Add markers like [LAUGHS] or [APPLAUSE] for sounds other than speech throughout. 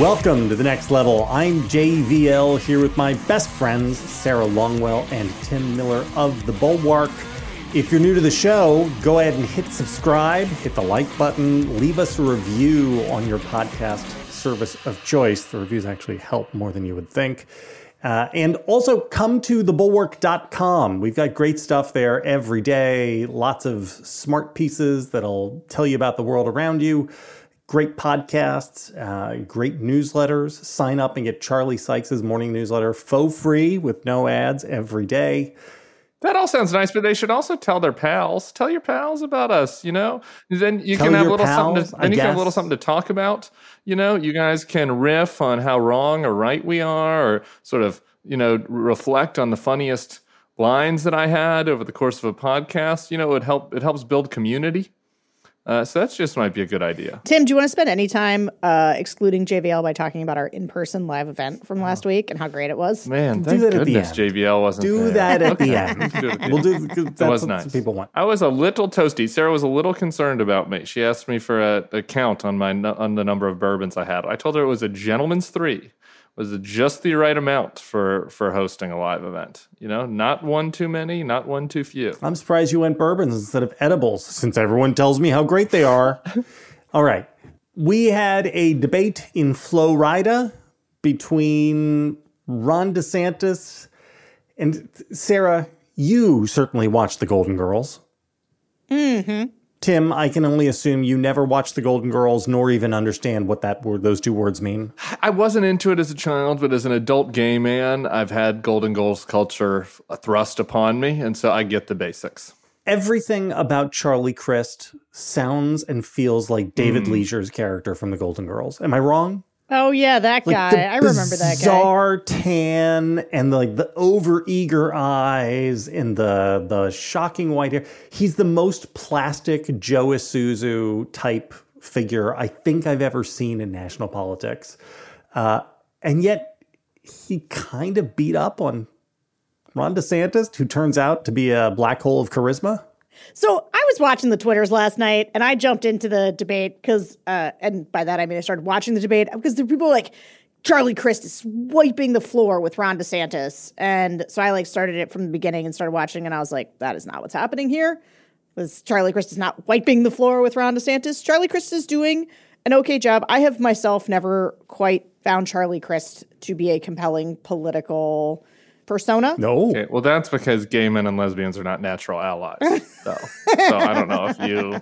Welcome to the next level. I'm JVL here with my best friends, Sarah Longwell and Tim Miller of The Bulwark. If you're new to the show, go ahead and hit subscribe, hit the like button, leave us a review on your podcast service of choice. The reviews actually help more than you would think. Uh, and also come to thebulwark.com. We've got great stuff there every day, lots of smart pieces that'll tell you about the world around you great podcasts, uh, great newsletters. Sign up and get Charlie Sykes' morning newsletter for free with no ads every day. That all sounds nice, but they should also tell their pals. Tell your pals about us, you know. Then you tell can have a little pals, something. To, then I you guess. can have a little something to talk about. You know, you guys can riff on how wrong or right we are, or sort of, you know, reflect on the funniest lines that I had over the course of a podcast. You know, it help. It helps build community. Uh, so that just might be a good idea. Tim, do you want to spend any time uh, excluding JVL by talking about our in-person live event from last week and how great it was? Man, thank do that goodness at the end. JVL wasn't do there. that at the end. [LAUGHS] we'll do. That's it was nice. people want. I was a little toasty. Sarah was a little concerned about me. She asked me for a, a count on my on the number of bourbons I had. I told her it was a gentleman's three was it just the right amount for for hosting a live event. You know, not one too many, not one too few. I'm surprised you went bourbons instead of edibles, since everyone tells me how great they are. [LAUGHS] All right, we had a debate in Florida between Ron DeSantis and Sarah. You certainly watched the Golden Girls. Hmm. Tim, I can only assume you never watched The Golden Girls nor even understand what that word, those two words mean. I wasn't into it as a child, but as an adult gay man, I've had Golden Girls culture thrust upon me, and so I get the basics. Everything about Charlie Crist sounds and feels like David mm. Leisure's character from The Golden Girls. Am I wrong? Oh yeah, that guy. I remember that guy. Bizarre tan and the, like the over eager eyes and the the shocking white hair. He's the most plastic Joe Isuzu type figure I think I've ever seen in national politics, uh, and yet he kind of beat up on Ron DeSantis, who turns out to be a black hole of charisma. So I was watching the Twitters last night and I jumped into the debate because, uh, and by that I mean I started watching the debate because the people like Charlie Crist is wiping the floor with Ron DeSantis. And so I like started it from the beginning and started watching and I was like, that is not what's happening here. Because Charlie Crist is not wiping the floor with Ron DeSantis. Charlie Crist is doing an okay job. I have myself never quite found Charlie Crist to be a compelling political persona. No. Okay, well, that's because gay men and lesbians are not natural allies. [LAUGHS] so, so I don't know if you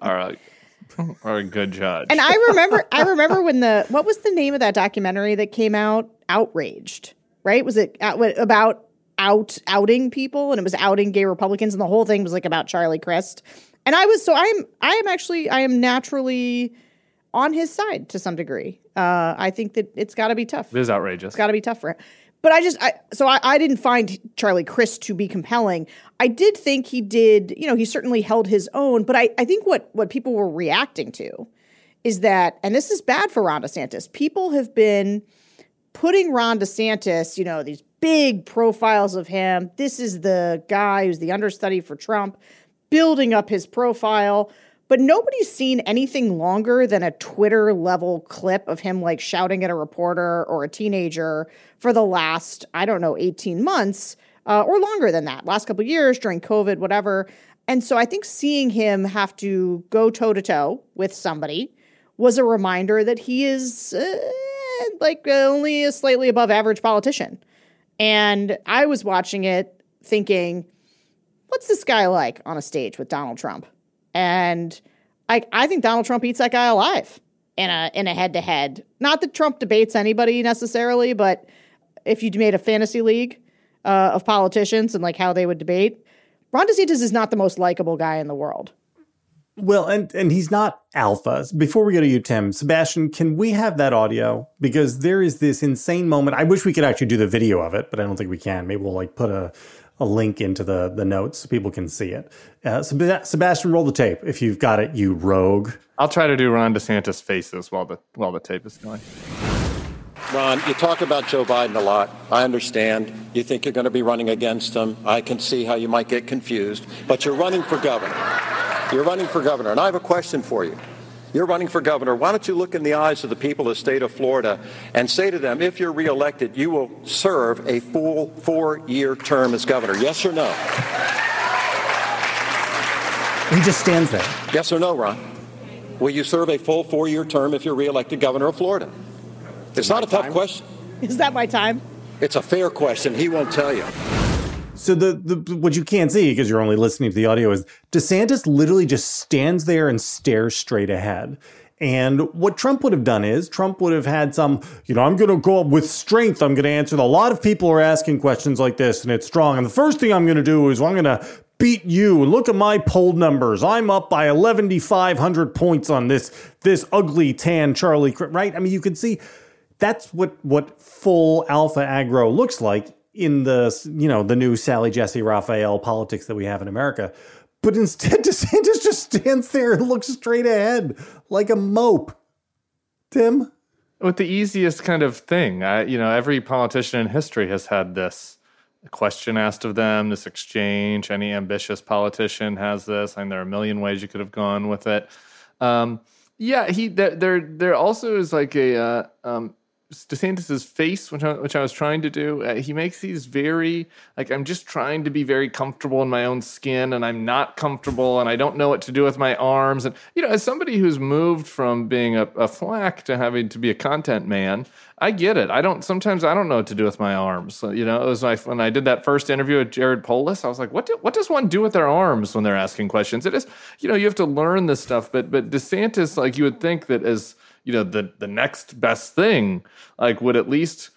are a, [LAUGHS] are a good judge. And I remember, I remember when the what was the name of that documentary that came out? Outraged, right? Was it about out outing people, and it was outing gay Republicans, and the whole thing was like about Charlie Crist. And I was so I'm I am actually I am naturally on his side to some degree. Uh, I think that it's got to be tough. It is outrageous. It's got to be tough for him. But I just, I, so I, I didn't find Charlie Crist to be compelling. I did think he did, you know, he certainly held his own. But I, I think what what people were reacting to is that, and this is bad for Ron DeSantis. People have been putting Ron DeSantis, you know, these big profiles of him. This is the guy who's the understudy for Trump, building up his profile but nobody's seen anything longer than a Twitter level clip of him like shouting at a reporter or a teenager for the last, I don't know, 18 months uh, or longer than that, last couple years during COVID, whatever. And so I think seeing him have to go toe to toe with somebody was a reminder that he is uh, like uh, only a slightly above average politician. And I was watching it thinking, what's this guy like on a stage with Donald Trump? And I I think Donald Trump eats that guy alive in a in a head to head. Not that Trump debates anybody necessarily, but if you made a fantasy league uh, of politicians and like how they would debate, Ron DeSantis is not the most likable guy in the world. Well, and and he's not alpha. Before we go to you, Tim, Sebastian, can we have that audio? Because there is this insane moment. I wish we could actually do the video of it, but I don't think we can. Maybe we'll like put a a link into the the notes so people can see it. Uh, Sebastian, roll the tape if you've got it, you rogue. I'll try to do Ron DeSantis faces while the while the tape is going. Ron, you talk about Joe Biden a lot. I understand. You think you're going to be running against him. I can see how you might get confused, but you're running for governor. You're running for governor, and I have a question for you. You're running for governor. Why don't you look in the eyes of the people of the state of Florida and say to them, if you're reelected, you will serve a full four year term as governor? Yes or no? He just stands there. Yes or no, Ron? Will you serve a full four year term if you're reelected governor of Florida? It's not a tough question. Is that my time? It's a fair question. He won't tell you. So the, the what you can't see because you're only listening to the audio is DeSantis literally just stands there and stares straight ahead. And what Trump would have done is Trump would have had some, you know, I'm going to go up with strength. I'm going to answer. A lot of people are asking questions like this, and it's strong. And the first thing I'm going to do is I'm going to beat you. And look at my poll numbers. I'm up by 11,500 points on this this ugly tan Charlie. Right? I mean, you can see that's what what full alpha aggro looks like in the you know the new Sally Jessy Raphael politics that we have in America. But instead, [LAUGHS] DeSantis just stands there and looks straight ahead like a mope. Tim, with the easiest kind of thing, I, you know, every politician in history has had this question asked of them, this exchange. Any ambitious politician has this. I mean, there are a million ways you could have gone with it. Um, yeah, he there there there also is like a uh, um, DeSantis's face, which I, which I was trying to do, uh, he makes these very like I'm just trying to be very comfortable in my own skin, and I'm not comfortable, and I don't know what to do with my arms. And you know, as somebody who's moved from being a, a flack to having to be a content man, I get it. I don't sometimes I don't know what to do with my arms. So, you know, it was like when I did that first interview with Jared Polis, I was like, what do, what does one do with their arms when they're asking questions? It is, you know, you have to learn this stuff. But but DeSantis, like you would think that as you know the the next best thing like would at least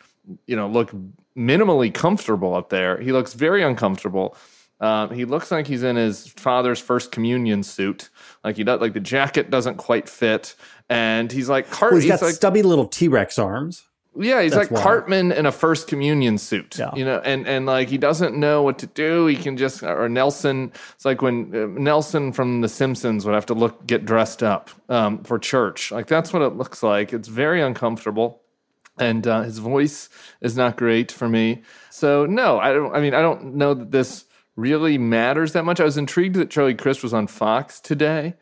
you know look minimally comfortable up there. He looks very uncomfortable. Um, he looks like he's in his father's first communion suit. Like he does like the jacket doesn't quite fit. And he's like Cart- well, he's got like, stubby little t-rex arms yeah, he's That's like. Cartman in a first communion suit, yeah. you know, and and like he doesn't know what to do. He can just or Nelson. It's like when uh, Nelson from The Simpsons would have to look get dressed up um, for church. Like that's what it looks like. It's very uncomfortable, and uh, his voice is not great for me. So no, I don't. I mean, I don't know that this really matters that much. I was intrigued that Charlie Crist was on Fox today,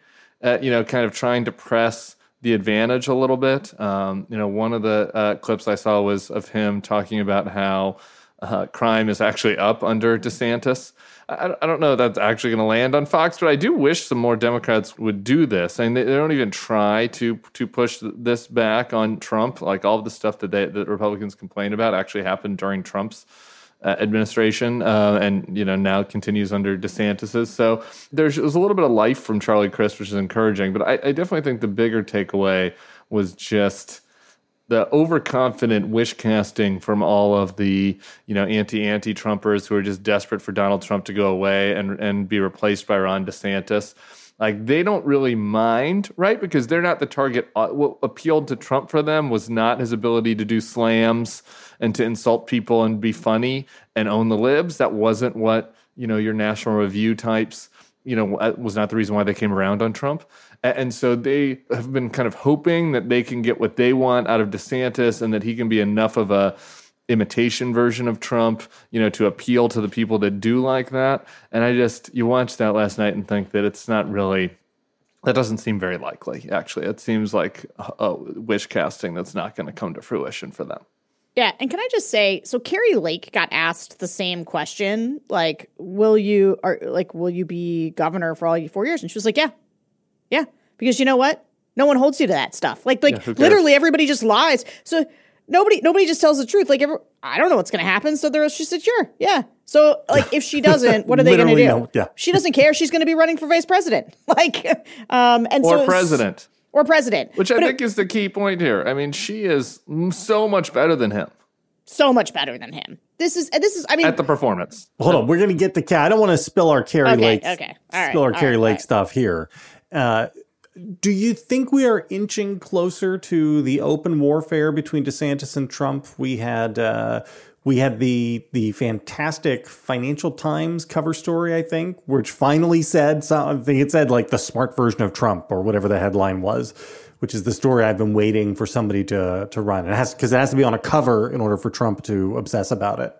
uh, you know, kind of trying to press the advantage a little bit. Um, you know, one of the uh, clips I saw was of him talking about how uh, crime is actually up under DeSantis. I, I don't know that's actually going to land on Fox, but I do wish some more Democrats would do this. I mean, they, they, don't even try to to push this back on Trump. Like all of the stuff that they, that Republicans complain about actually happened during Trump's administration, uh, and you know now continues under DeSantis's. So there's, there's a little bit of life from Charlie Crist, which is encouraging. But I, I definitely think the bigger takeaway was just the overconfident wish casting from all of the you know anti anti Trumpers who are just desperate for Donald Trump to go away and and be replaced by Ron DeSantis. Like they don't really mind, right? Because they're not the target. Uh, what appealed to Trump for them was not his ability to do slams and to insult people and be funny and own the libs. That wasn't what you know your National Review types. You know, was not the reason why they came around on Trump. And so they have been kind of hoping that they can get what they want out of DeSantis and that he can be enough of a imitation version of Trump, you know, to appeal to the people that do like that. And I just, you watch that last night and think that it's not really, that doesn't seem very likely, actually. It seems like a wish casting that's not going to come to fruition for them. Yeah, and can I just say, so Kari Lake got asked the same question, like, will you, are like, will you be governor for all four years? And she was like, yeah, yeah, because you know what? No one holds you to that stuff. Like, like yeah, literally everybody just lies. So nobody nobody just tells the truth. Like every, I don't know what's going to happen. So there, she said, sure, yeah. So like if she doesn't, what are they going to do? No, yeah. She doesn't care. She's going to be running for vice president. [LAUGHS] Like, um, and or so president or president, which I but think it, is the key point here. I mean, she is so much better than him. So much better than him. This is this is. I mean, at the performance. Hold on, we're going to get the cat. I don't want to spill our Kari okay, Lake. Okay, all right, spill our Kari right, Lake right. stuff here. Uh, do you think we are inching closer to the open warfare between DeSantis and Trump? We had uh, we had the the fantastic Financial Times cover story, I think, which finally said something. It said like the smart version of Trump or whatever the headline was, which is the story I've been waiting for somebody to to run. It has because it has to be on a cover in order for Trump to obsess about it.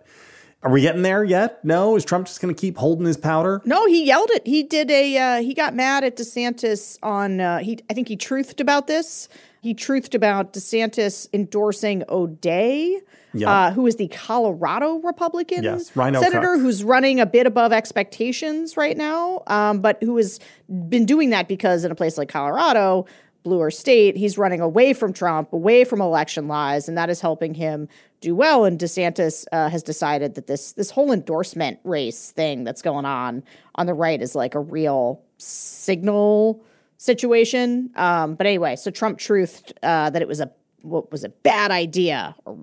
Are we getting there yet? No. Is Trump just going to keep holding his powder? No, he yelled it. He did a. Uh, he got mad at DeSantis on. Uh, he I think he truthed about this. He truthed about DeSantis endorsing O'Dea, yep. uh, who is the Colorado Republican yes, senator Cook. who's running a bit above expectations right now, um, but who has been doing that because in a place like Colorado, bluer state, he's running away from Trump, away from election lies, and that is helping him do well. And DeSantis uh, has decided that this this whole endorsement race thing that's going on on the right is like a real signal situation. Um, but anyway, so Trump truthed uh, that it was a what was a bad idea or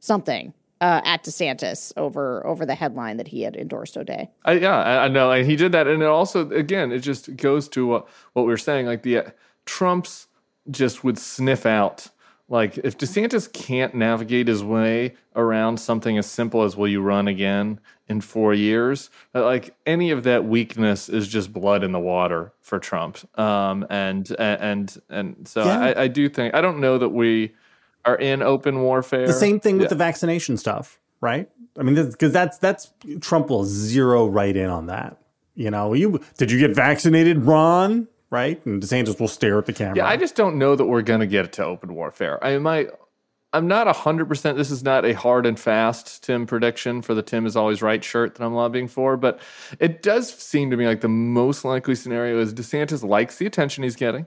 something uh, at DeSantis over over the headline that he had endorsed O'Dea. I, yeah, I, I, know, and he did that, and it also again it just goes to what, what we were saying, like the uh, Trump's just would sniff out like if DeSantis can't navigate his way around something as simple as will you run again in 4 years like any of that weakness is just blood in the water for Trump. Um, and and and so yeah. I, I, do think I don't know that we are in open warfare. The same thing with yeah. the vaccination stuff right? I mean because that's that's Trump will zero right in on that. You know you did you get vaccinated Ron right? And DeSantis will stare at the camera. Yeah, I just don't know that we're going to get it to open warfare. I might. I'm not 100%. This is not a hard and fast Tim prediction for the Tim is always right shirt that I'm lobbying for, but it does seem to me like the most likely scenario is DeSantis likes the attention he's getting.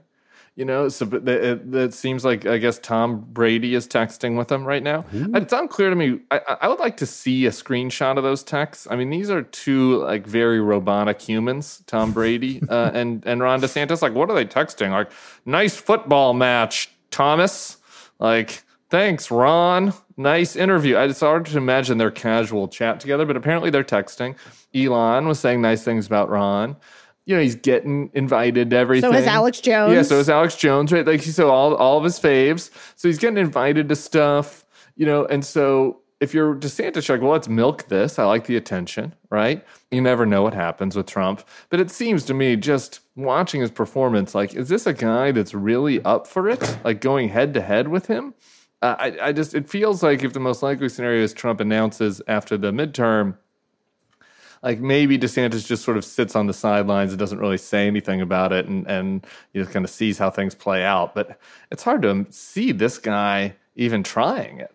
You know, so it, it, seems like I guess Tom Brady is texting with him right now. Mm-hmm. It's unclear to me. I, I, would like to see a screenshot of those texts. I mean, these are two like very robotic humans, Tom [LAUGHS] Brady uh, and and Ron DeSantis. Like, what are they texting? Like, nice football match, Thomas. Like, thanks, Ron. Nice interview. It's hard to imagine their casual chat together, but apparently they're texting. Elon was saying nice things about Ron you know, he's getting invited to everything. So is Alex Jones. Yeah, so is Alex Jones, right? Like, so all, all of his faves. So he's getting invited to stuff, you know, and so if you're DeSantis, you're like, well, let's milk this. I like the attention, right? You never know what happens with Trump. But it seems to me, just watching his performance, like, is this a guy that's really up for it? Like going head to head with him? Uh, I, I just, it feels like if the most likely scenario is Trump announces after the midterm, like maybe DeSantis just sort of sits on the sidelines and doesn't really say anything about it and, and you know, kind of sees how things play out. But it's hard to see this guy even trying it.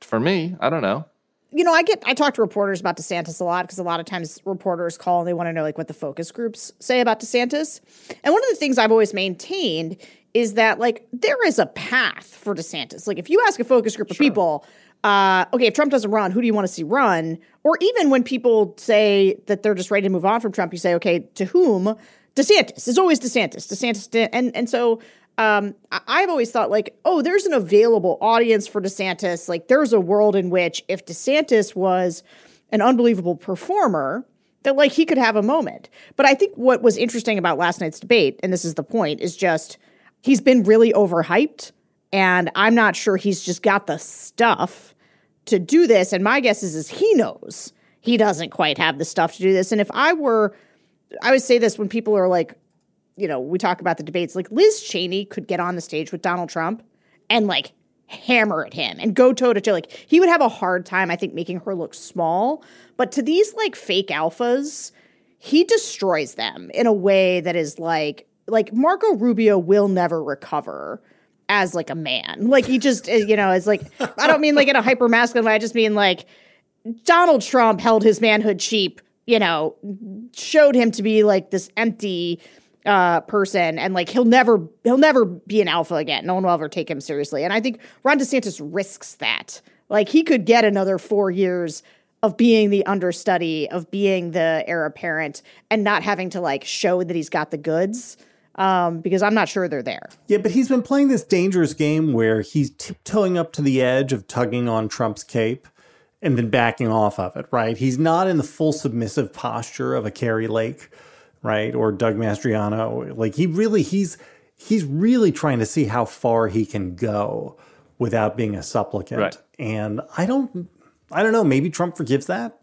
For me, I don't know. You know, I get I talk to reporters about DeSantis a lot because a lot of times reporters call and they want to know like what the focus groups say about DeSantis. And one of the things I've always maintained is that like there is a path for DeSantis. Like if you ask a focus group of people, uh, okay, if Trump doesn't run, who do you want to see run? Or even when people say that they're just ready to move on from Trump, you say, okay, to whom? DeSantis. It's always DeSantis. DeSantis. And, and so um, I've always thought, like, oh, there's an available audience for DeSantis. Like, there's a world in which if DeSantis was an unbelievable performer, that like he could have a moment. But I think what was interesting about last night's debate, and this is the point, is just he's been really overhyped. And I'm not sure he's just got the stuff to do this. And my guess is, is he knows he doesn't quite have the stuff to do this. And if I were, I would say this when people are like, you know, we talk about the debates, like Liz Cheney could get on the stage with Donald Trump and like hammer at him and go toe to toe. Like he would have a hard time, I think, making her look small. But to these like fake alphas, he destroys them in a way that is like, like Marco Rubio will never recover as like a man. Like he just, eh, you know, it's like I don't mean like in a hyper masculine way. I just mean like Donald Trump held his manhood cheap. You know, showed him to be like this empty uh, person, and like he'll never he'll never be an alpha again. No one will ever take him seriously. And I think Ron DeSantis risks that. Like he could get another four years of being the understudy, of being the heir apparent, and not having to like show that he's got the goods um, because I'm not sure they're there. Yeah, but he's been playing this dangerous game where he's tiptoeing up to the edge of tugging on Trump's cape and then backing off of it, right? He's not in the full submissive posture of a Kari Lake, right? Or Doug Mastriano. Like he really, he's he's really trying to see how far he can go without being a supplicant. Right. And I don't I don't know, maybe Trump forgives that.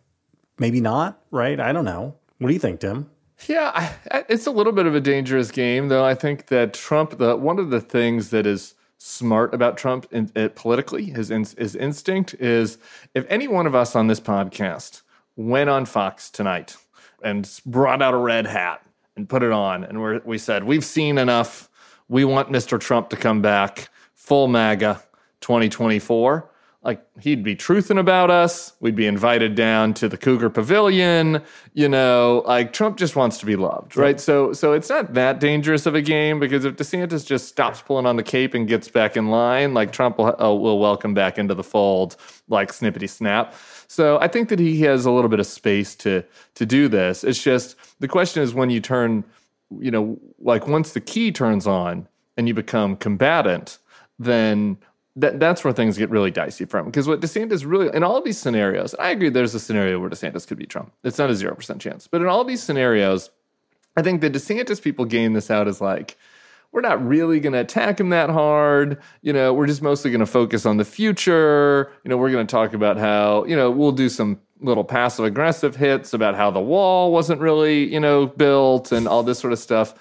Maybe not, right? I don't know. What do you think, Tim? Yeah, I, it's a little bit of a dangerous game, though. I think that Trump, the one of the things that is smart about Trump in, eh, politically, his his instinct is if any one of us on this podcast went on Fox tonight and brought out a red hat and put it on, and we we said we've seen enough. We want Mr. Trump to come back full MAGA 2024 like he'd be truthing about us. We'd be invited down to the Cougar Pavilion. You know, like Trump just wants to be loved, right? So, so it's not that dangerous of a game because if DeSantis just stops pulling on the cape and gets back in line, like Trump will, uh, will welcome back into the fold, like snippety snap. So, I think that he has a little bit of space to to do this. It's just the question is when you turn, you know, like once the key turns on and you become combatant, then that that's where things get really dicey from. Because what DeSantis really, in all of these scenarios, I agree there's a scenario where DeSantis could be Trump. It's not a 0% chance. But in all these scenarios, I think the DeSantis people gain this out as like, we're not really going to attack him that hard. You know, we're just mostly going to focus on the future. You know, we're going to talk about how, you know, we'll do some little passive aggressive hits about how the wall wasn't really, you know, built and all this sort of stuff.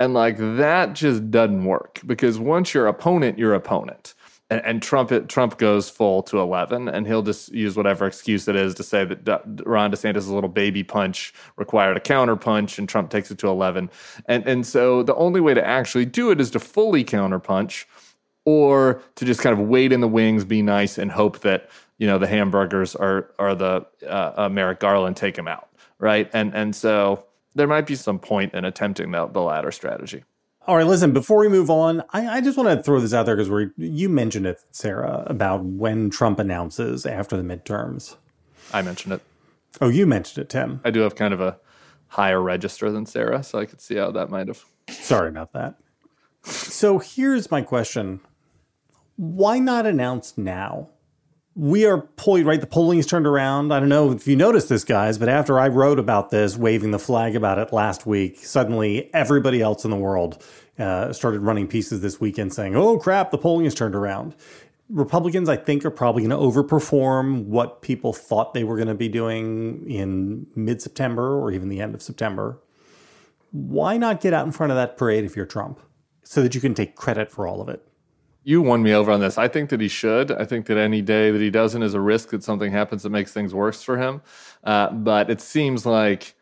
And like that just doesn't work because once you're opponent, you're opponent and, and Trump Trump goes full to eleven, and he'll just use whatever excuse it is to say that Ron DeSantis' little baby punch required a counter punch, and Trump takes it to eleven, and and so the only way to actually do it is to fully counter punch, or to just kind of wait in the wings, be nice, and hope that you know the hamburgers are are the uh, uh, Merrick Garland take him out, right? And and so there might be some point in attempting the, the latter strategy. All right, listen, before we move on, I, I just want to throw this out there because you mentioned it, Sarah, about when Trump announces after the midterms. I mentioned it. Oh, you mentioned it, Tim. I do have kind of a higher register than Sarah, so I could see how that might have. Sorry about that. So here's my question Why not announce now? We are poised, right? The polling's turned around. I don't know if you noticed this, guys, but after I wrote about this, waving the flag about it last week, suddenly everybody else in the world uh, started running pieces this weekend saying, oh crap, the polling has turned around. Republicans, I think, are probably going to overperform what people thought they were going to be doing in mid September or even the end of September. Why not get out in front of that parade if you're Trump so that you can take credit for all of it? You won me over on this. I think that he should. I think that any day that he doesn't is a risk that something happens that makes things worse for him. Uh, but it seems like,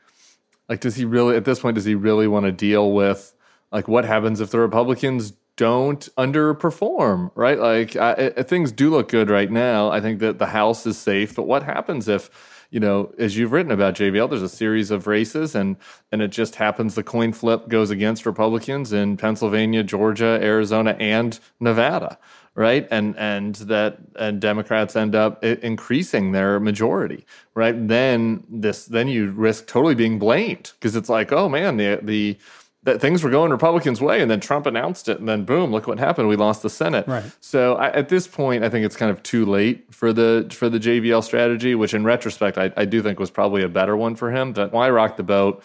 like, does he really at this point? Does he really want to deal with like what happens if the Republicans don't underperform? Right? Like, I, it, things do look good right now. I think that the House is safe, but what happens if you know, as you've written about JVL, there's a series of races, and and it just happens the coin flip goes against Republicans in Pennsylvania, Georgia, Arizona, and Nevada, right? And and that and Democrats end up increasing their majority, right? Then this then you risk totally being blamed because it's like, oh man, the the that things were going Republicans' way, and then Trump announced it, and then boom, look what happened. We lost the Senate. Right. So I, at this point, I think it's kind of too late for the for the JVL strategy, which in retrospect, I, I do think was probably a better one for him. That why rock the boat,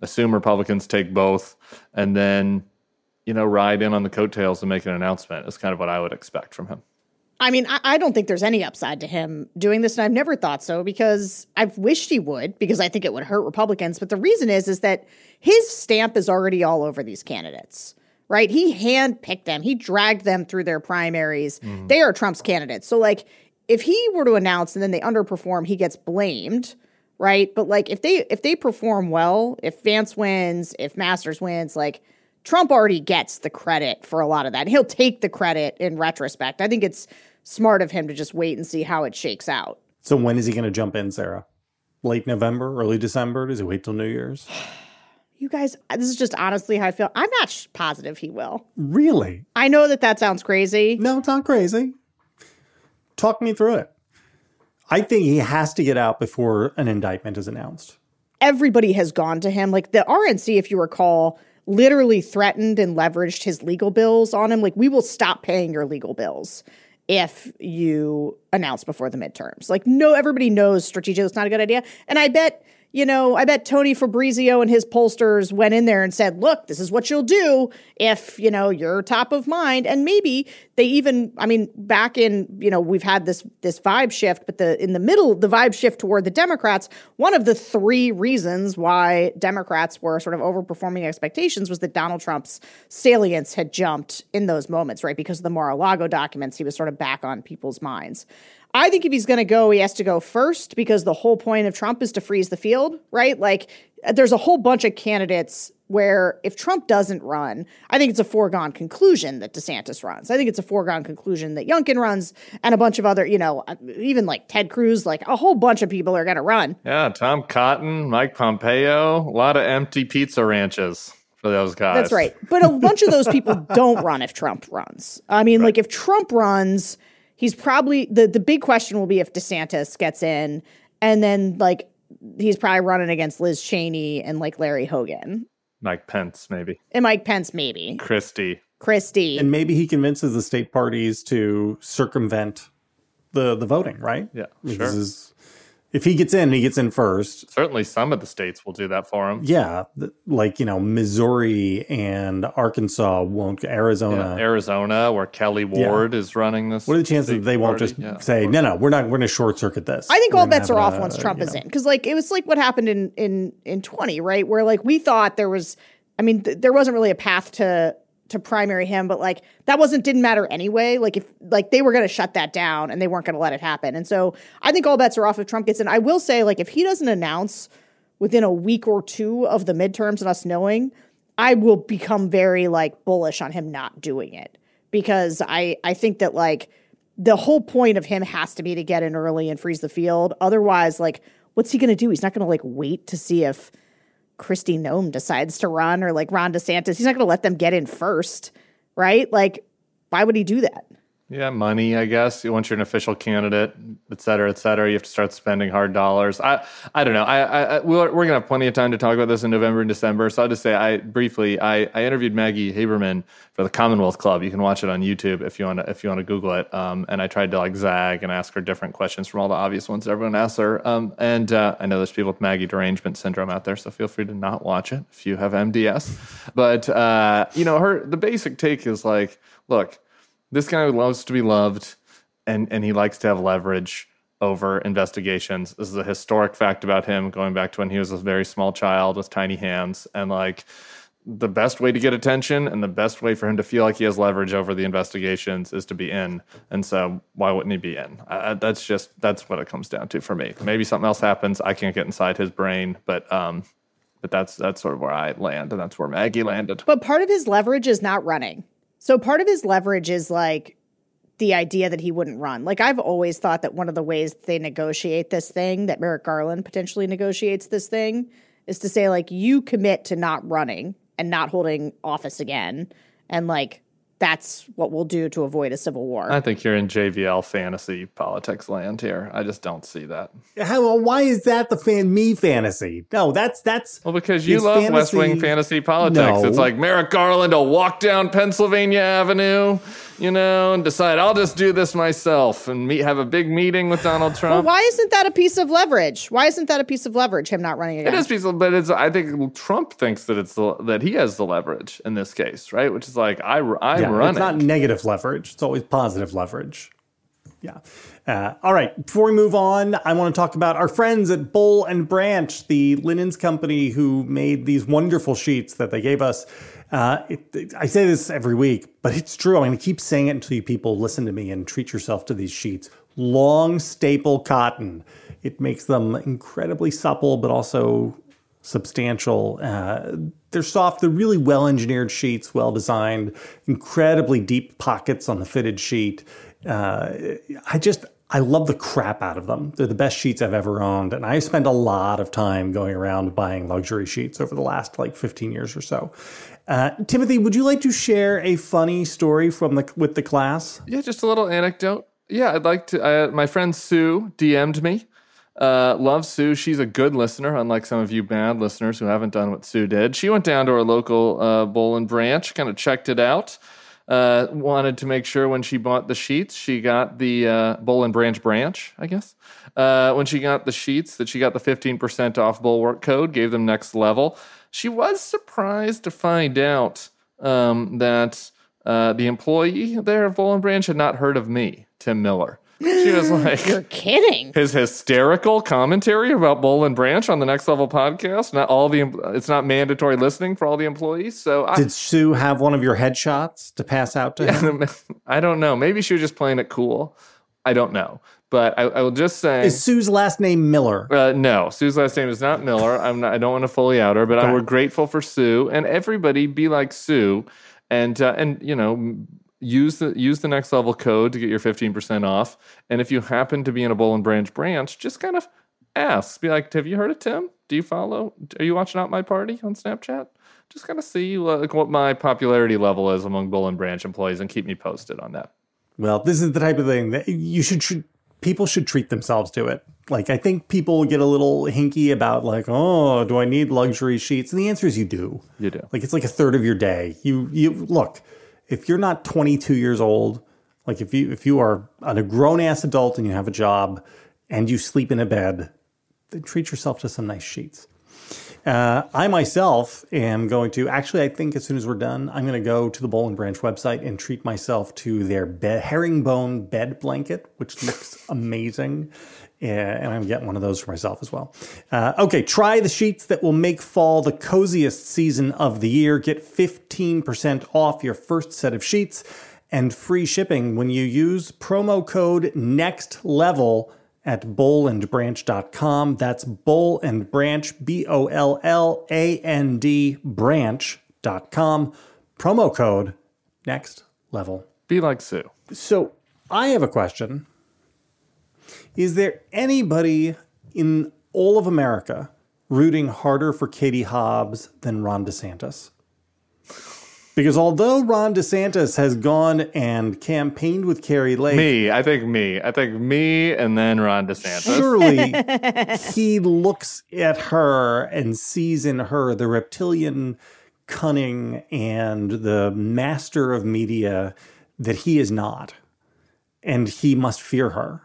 assume Republicans take both, and then you know ride in on the coattails and make an announcement is kind of what I would expect from him. I mean, I, I, don't think there's any upside to him doing this, and I've never thought so because I've wished he would because I think it would hurt Republicans. But the reason is, is that his stamp is already all over these candidates, right? He handpicked them, he dragged them through their primaries. Mm. They are Trump's candidates. So, like, if he were to announce and then they underperform, he gets blamed, right? But like, if they if they perform well, if Vance wins, if Masters wins, like. Trump already gets the credit for a lot of that. He'll take the credit in retrospect. I think it's smart of him to just wait and see how it shakes out. So when is he going to jump in, Sarah? Late November, early December? Does he wait till New Year's? [SIGHS] You guys, this is just honestly how I feel. I'm not sh- positive he will. Really? I know that that sounds crazy. No, it's not crazy. Talk me through it. I think he has to get out before an indictment is announced. Everybody has gone to him. Like the RNC, if you recall, literally threatened and leveraged his legal bills on him. Like, we will stop paying your legal bills if you announce before the midterms. Like, no, everybody knows strategic is not a good idea. And I bet you know, I bet Tony Fabrizio and his pollsters went in there and said, look, this is what you'll do if, you know, you're top of mind. And maybe they even, I mean, back in, you know, we've had this this vibe shift, but the in the middle, the vibe shift toward the Democrats, one of the three reasons why Democrats were sort of overperforming expectations was that Donald Trump's salience had jumped in those moments, right? Because of the Mar-a-Lago documents, he was sort of back on people's minds. I think if he's going to go, he has to go first because the whole point of Trump is to freeze the field, right? Like there's a whole bunch of candidates where if Trump doesn't run, I think it's a foregone conclusion that DeSantis runs. I think it's a foregone conclusion that Youngkin runs and a bunch of other, you know, even like Ted Cruz, like a whole bunch of people are going to run. Yeah, Tom Cotton, Mike Pompeo, a lot of empty pizza ranches for those guys. That's right. But a bunch of those people [LAUGHS] don't run if Trump runs. I mean, right. like if Trump runs, he's probably the the big question will be if DeSantis gets in and then like he's probably running against Liz Cheney and like Larry Hogan. Mike Pence, maybe. And Mike Pence, maybe. Christie. Christie. And maybe he convinces the state parties to circumvent the the voting, right? Yeah, sure. Is, if he gets in, he gets in first. Certainly, some of the states will do that for him. Yeah, like you know, Missouri and Arkansas won't. Arizona, yeah, Arizona, where Kelli Ward yeah. is running this. What are the chances that they won't just yeah, say, "No, no, we're not. We're going to short circuit this." I think we're all bets are off a, once Trump is know. in, because like it was like what happened in in in twenty, right? Where like we thought there was. I mean, th- there wasn't really a path to to primary him, but like that wasn't didn't matter anyway. Like if like they were going to shut that down and they weren't going to let it happen. And so I think all bets are off if Trump gets in. I will say like if he doesn't announce within a week or two of the midterms and us knowing, I will become very like bullish on him not doing it because I I think that like the whole point of him has to be to get in early and freeze the field. Otherwise, like what's he going to do? He's not going to like wait to see if Kristi Noem decides to run or like Ron DeSantis. He's not going to let them get in first, right? Like, why would he do that? Yeah, money, I guess. Once you're an official candidate, et cetera, et cetera, you have to start spending hard dollars. I, I don't know. I, I, we're, we're gonna have plenty of time to talk about this in November and December. So I'll just say, I briefly, I, I interviewed Maggie Haberman for the Commonwealth Club. You can watch it on YouTube if you want to, if you want to Google it. Um, and I tried to like zag and ask her different questions from all the obvious ones everyone asks her. Um, and uh, I know there's people with Maggie derangement syndrome out there, so feel free to not watch it if you have MDS. But uh, you know, her the basic take is like, look this guy loves to be loved and and he likes to have leverage over investigations. This is a historic fact about him going back to when he was a very small child with tiny hands and like the best way to get attention and the best way for him to feel like he has leverage over the investigations is to be in. And so, why wouldn't he be in? That's just that's what it comes down to for me. Maybe something else happens. I can't get inside his brain, but um, but that's that's sort of where I land, and that's where Maggie landed. But part of his leverage is not running. So part of his leverage is like the idea that he wouldn't run. Like I've always thought that one of the ways they negotiate this thing, that Merrick Garland potentially negotiates this thing, is to say like you commit to not running and not holding office again, and like that's what we'll do to avoid a civil war. I think you're in JVL fantasy politics land here. I just don't see that. How, why is that the fan me fantasy? No, that's that's well because you love fantasy, West Wing fantasy politics. No. It's like Merrick Garland will walk down Pennsylvania Avenue you know, and decide I'll just do this myself and meet, have a big meeting with Donald Trump. Well, why isn't that a piece of leverage? Why isn't that a piece of leverage? Him not running again. It is piece of, but it's. I think Trump thinks that it's the, that he has the leverage in this case, right? Which is like I, I'm yeah, running. It's not negative leverage. It's always positive leverage. Yeah. Uh, all right. Before we move on, I want to talk about our friends at Boll and Branch, the linens company who made these wonderful sheets that they gave us. Uh, it, I say this every week, but it's true. I'm going to keep saying it until you people listen to me and treat yourself to these sheets. Long staple cotton. It makes them incredibly supple, but also substantial. Uh, they're soft. They're really well engineered sheets, well designed, incredibly deep pockets on the fitted sheet. Uh, I just, I love the crap out of them. They're the best sheets I've ever owned. And I spent a lot of time going around buying luxury sheets over the last like 15 years or so. Uh, Timothy, would you like to share a funny story from the with the class? Yeah, just a little anecdote. Yeah, I'd like to. Uh, my friend Sue DM'd me. Uh, love Sue. She's a good listener, unlike some of you bad listeners who haven't done what Sue did. She went down to our local uh, Branch, kind of checked it out. Uh, wanted to make sure when she bought the sheets, she got the uh, Boll and Branch branch, I guess. Uh, when she got the sheets, that she got the 15% off Bulwark code, gave them next level she was surprised to find out um, that uh, the employee there at Boll and Branch had not heard of me, Tim Miller. She was [GASPS] like, "You're kidding." His hysterical commentary about Boll and Branch on the Next Level podcast. Not all the it's not mandatory listening for all the employees. So I, did Sue have one of your headshots to pass out to him? [LAUGHS] I don't know. Maybe she was just playing it cool. I don't know. But I, I, will just say, is Sue's last name Miller? Uh, no, Sue's last name is not Miller. I'm not. I don't want to fully out her, but okay. we're grateful for Sue and everybody. Be like Sue, and uh, and you know, use the use the next level code to get your 15% off. And if you happen to be in a Boll and Branch branch, just kind of ask. Be like, have you heard of Tim? Do you follow? Are you watching out my party on Snapchat? Just kind of see like what my popularity level is among Boll and Branch employees and keep me posted on that. Well, this is the type of thing that you should people should treat themselves to it. Like I think people get a little hinky about like, oh, do I need luxury sheets? And the answer is you do. You do. Like it's like a third of your day. You you look, if you're not 22 years old, like if you if you are a grown ass adult and you have a job and you sleep in a bed, then treat yourself to some nice sheets. Uh, I myself am going to actually. I think as soon as we're done, I'm going to go to the Boll and Branch website and treat myself to their herringbone bed blanket, which looks [LAUGHS] amazing. and I'm getting one of those for myself as well. Uh, okay, try the sheets that will make fall the coziest season of the year. Get 15% off your first set of sheets and free shipping when you use promo code NEXT LEVEL at bollandbranch.com. That's Boll and Branch, B O L L A N D, branch.com. Promo code next level. Be like Sue. So I have a question. Is there anybody in all of America rooting harder for Katie Hobbs than Ron DeSantis? Because although Ron DeSantis has gone and campaigned with Kari Lake, me, I think me, I think me, and then Ron DeSantis. Surely [LAUGHS] he looks at her and sees in her the reptilian cunning and the master of media that he is not, and he must fear her.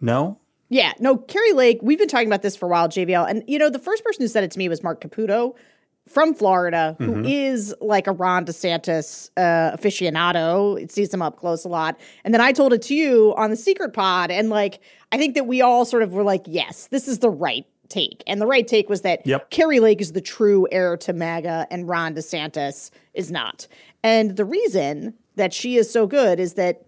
No. Yeah, no, Kari Lake, we've been talking about this for a while, JVL. And, you know, the first person who said it to me was Marc Caputo, from Florida who mm-hmm. is like a Ron DeSantis uh, aficionado. It sees him up close a lot. And then I told it to you on the secret pod. And like, I think that we all sort of were like, yes, this is the right take. And the right take was that yep. Kari Lake is the true heir to MAGA and Ron DeSantis is not. And the reason that she is so good is that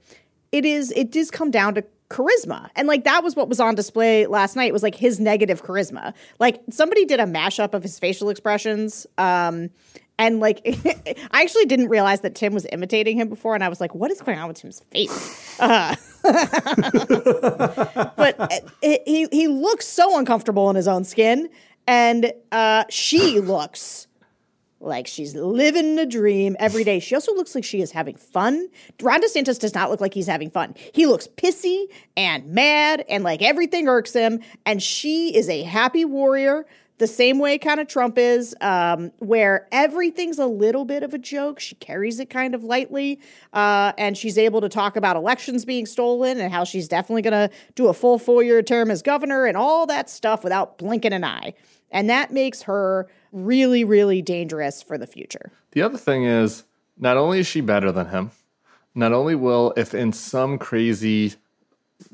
it is, it does come down to charisma. And like that was what was on display last night was like his negative charisma. Like somebody did a mashup of his facial expressions. Um and like [LAUGHS] I actually didn't realize that Tim was imitating him before and I was like what is going on with Tim's face? Uh, [LAUGHS] but it, he he looks so uncomfortable in his own skin and uh she looks like she's living a dream every day. She also looks like she is having fun. Ron DeSantis does not look like he's having fun. He looks pissy and mad and like everything irks him. And she is a happy warrior, the same way kind of Trump is, um, where everything's a little bit of a joke. She carries it kind of lightly. Uh, and she's able to talk about elections being stolen and how she's definitely going to do a full four year term as governor and all that stuff without blinking an eye. And that makes her really, really dangerous for the future. The other thing is, not only is she better than him, not only will, if in some crazy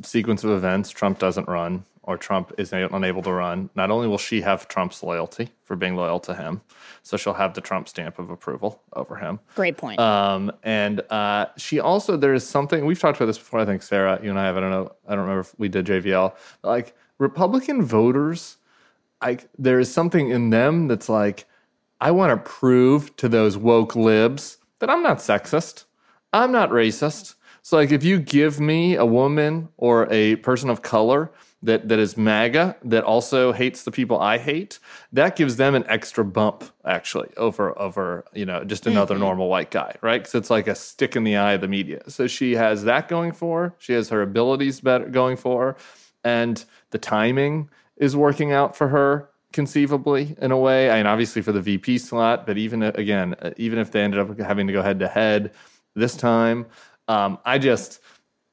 sequence of events Trump doesn't run or Trump is unable to run, not only will she have Trump's loyalty for being loyal to him, so she'll have the Trump stamp of approval over him. Great point. Um, and uh, she also there is something we've talked about this before. I think Sarah, you and I have. I don't know. I don't remember if we did JVL. Like Republican voters I there is something in them that's like, I want to prove to those woke libs that I'm not sexist. I'm not racist. So like if you give me a woman or a person of color that that is MAGA that also hates the people I hate, that gives them an extra bump actually over over you know just another mm-hmm. normal white guy, right? Because it's like a stick in the eye of the media. So she has that going for her. She has her abilities better going for her, and the timing is working out for her conceivably in a way. I mean, obviously for the VP slot, but even uh, again, uh, even if they ended up having to go head to head this time, um, I just,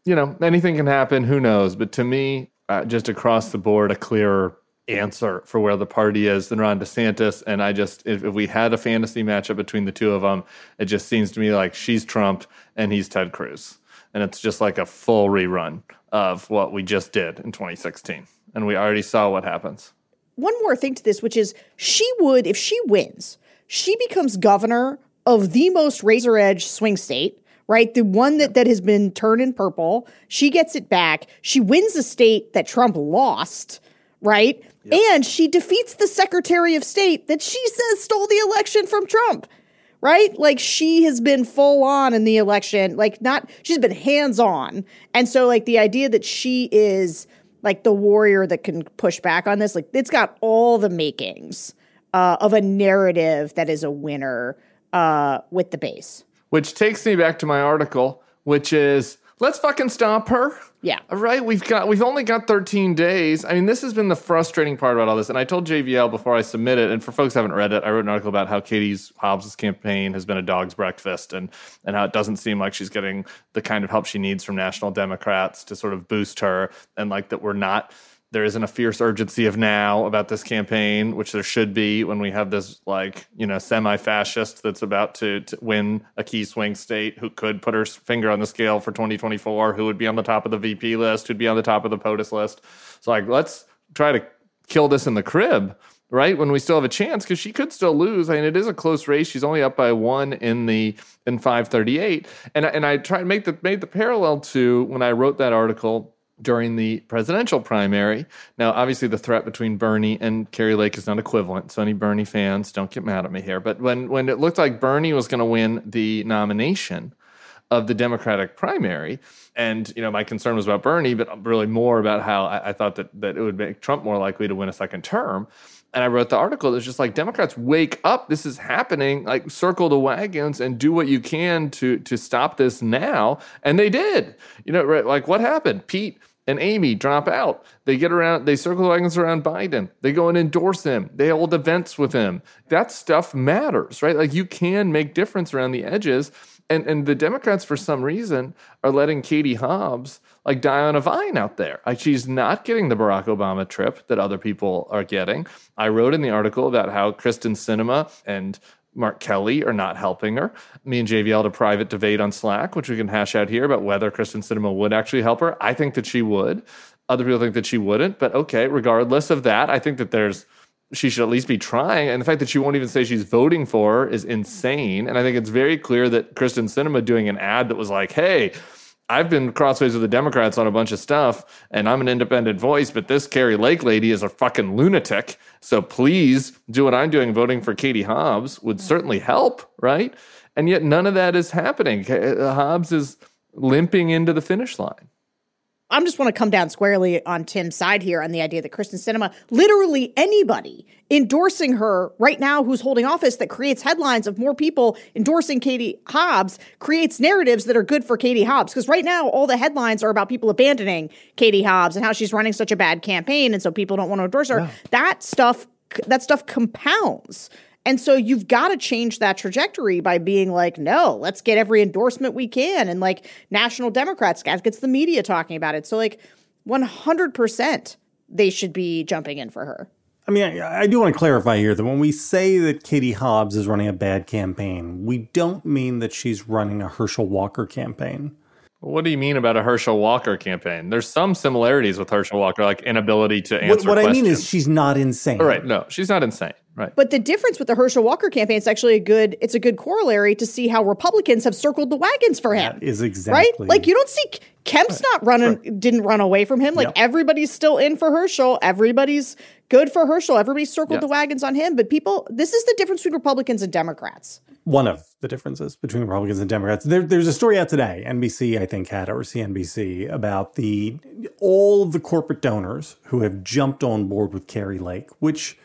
you know, anything can happen. Who knows? But to me, uh, just across the board, a clearer answer for where the party is than Ron DeSantis. And I just, if, if we had a fantasy matchup between the two of them, it just seems to me like she's Trump and he's Ted Cruz. And it's just like a full rerun of what we just did in 2016 and we already saw what happens. One more thing to this, which is she would, if she wins, she becomes governor of the most razor edge swing state, right? The one that, that has been turned in purple. She gets it back. She wins a state that Trump lost, right? Yep. And she defeats the Secretary of State that she says stole the election from Trump right? Like she has been full on in the election, like not, she's been hands on. And so, like, the idea that she is like the warrior that can push back on this, like, it's got all the makings uh, of a narrative that is a winner uh, with the base. Which takes me back to my article, which is let's fucking stop her. Yeah. Right. We've got we've only got 13 days. I mean, this has been the frustrating part about all this. And I told JVL before I submit it, and for folks who haven't read it, I wrote an article about how Katie's Hobbs' campaign has been a dog's breakfast and and how it doesn't seem like she's getting the kind of help she needs from national Democrats to sort of boost her and like that we're not there isn't a fierce urgency of now about this campaign, which there should be when we have this like you know semi-fascist that's about to, to, win a key swing state who could put her finger on the scale for 2024, who would be on the top of the VP list, who'd be on the top of the POTUS list. So like, let's try to kill this in the crib, right? When we still have a chance, because she could still lose. I mean, it is a close race. She's only up by one in the in 538, and and I tried to make the made the parallel to when I wrote that article during the presidential primary. Now, obviously, the threat between Bernie and Kari Lake is not equivalent. So, any Bernie fans, don't get mad at me here. But when, when it looked like Bernie was going to win the nomination of the Democratic primary, and you know, my concern was about Bernie, but really more about how I, I thought that, that it would make Trump more likely to win a second term and I wrote the article. It's just like Democrats wake up. This is happening. Like circle the wagons and do what you can to to stop this now. And they did. You know, right, like what happened? Pete and Amy drop out. They get around, they circle the wagons around Biden. They go and endorse him. They hold events with him. That stuff matters, right? Like you can make difference around the edges. And and the Democrats, for some reason, are letting Katie Hobbs like die on a vine out there. Like she's not getting the Barack Obama trip that other people are getting. I wrote in the article about how Kyrsten Sinema and Mark Kelly are not helping her. Me and JVL had a private debate on Slack, which we can hash out here about whether Kyrsten Sinema would actually help her. I think that she would. Other people think that she wouldn't. But okay, regardless of that, I think that there's she should at least be trying. And the fact that she won't even say she's voting for her is insane. And I think it's very clear that Kyrsten Sinema doing an ad that was like, hey, I've been crossways with the Democrats on a bunch of stuff, and I'm an independent voice, but this Kari Lake lady is a fucking lunatic. So please do what I'm doing. Voting for Katie Hobbs would certainly help, right? And yet none of that is happening. Hobbs is limping into the finish line. I'm just want to come down squarely on Tim's side here on the idea that Kyrsten Sinema, literally anybody endorsing her right now who's holding office that creates headlines of more people endorsing Katie Hobbs creates narratives that are good for Katie Hobbs. Because right now, all the headlines are about people abandoning Katie Hobbs and how she's running such a bad campaign. And so people don't want to endorse her. Yeah. That stuff, that stuff compounds. And so you've got to change that trajectory by being like, no, let's get every endorsement we can. And like National Democrats, gets the media talking about it. So like 100% they should be jumping in for her. I mean, I, I, do want to clarify here that when we say that Katie Hobbs is running a bad campaign, we don't mean that she's running a Herschel Walker campaign. What do you mean about a Herschel Walker campaign? There's some similarities with Herschel Walker, like inability to answer. What, what I mean is she's not insane. All right, no, she's not insane. Right. But the difference with the Herschel Walker campaign is actually a good it's a good corollary to see how Republicans have circled the wagons for him. That is exactly right. Like you don't see Kemp's not running sure. didn't run away from him. Like yep. everybody's still in for Herschel. Everybody's good for Herschel. Everybody circled the wagons on him. But people, this is the difference between Republicans and Democrats. One of the differences between Republicans and Democrats. There, there's a story out today. NBC, I think, had or CNBC about the all the corporate donors who have jumped on board with Kari Lake, which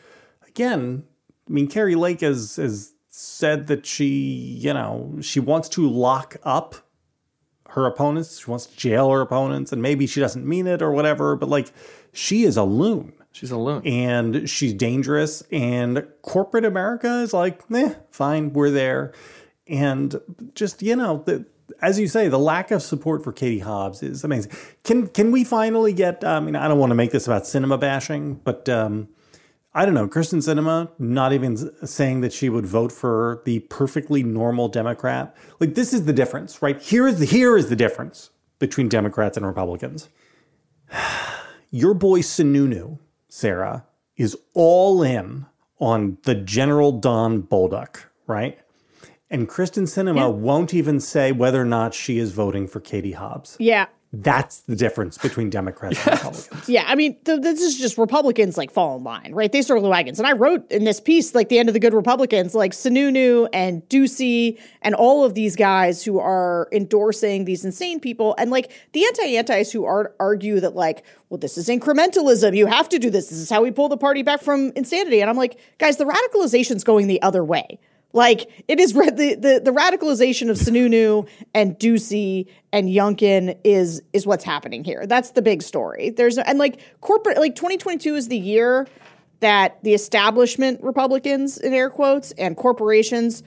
again I mean, Kari Lake has, has said that she, you know, she wants to lock up her opponents. She wants to jail her opponents, and maybe she doesn't mean it or whatever, but like she is a loon. She's a loon. And she's dangerous. And corporate America is like, eh, fine, we're there. And just, you know, the, as you say, the lack of support for Katie Hobbs is amazing. Can can we finally get? I mean, I don't want to make this about Sinema bashing, but um, I don't know, Kyrsten Sinema not even saying that she would vote for the perfectly normal Democrat. Like this is the difference, right? Here is the here is the difference between Democrats and Republicans. [SIGHS] Your boy Sununu, Sarah, is all in on the General Don Bolduc, right? and Kyrsten Sinema yeah. won't even say whether or not she is voting for Katie Hobbs. Yeah. That's the difference between Democrats yes. and Republicans. Yeah, I mean, th- this is just Republicans like fall in line, right? They circle the wagons. And I wrote in this piece, like the end of the good Republicans, like Sununu and Ducey and all of these guys who are endorsing these insane people, and like the anti-antis who are, argue that like, well, this is incrementalism. You have to do this. This is how we pull the party back from insanity. And I'm like, guys, the radicalization's going the other way. Like it is the, the the radicalization of Sununu and Ducey and Youngkin is is what's happening here. That's the big story. There's and like corporate like 2022 is the year that the establishment Republicans in air quotes and corporations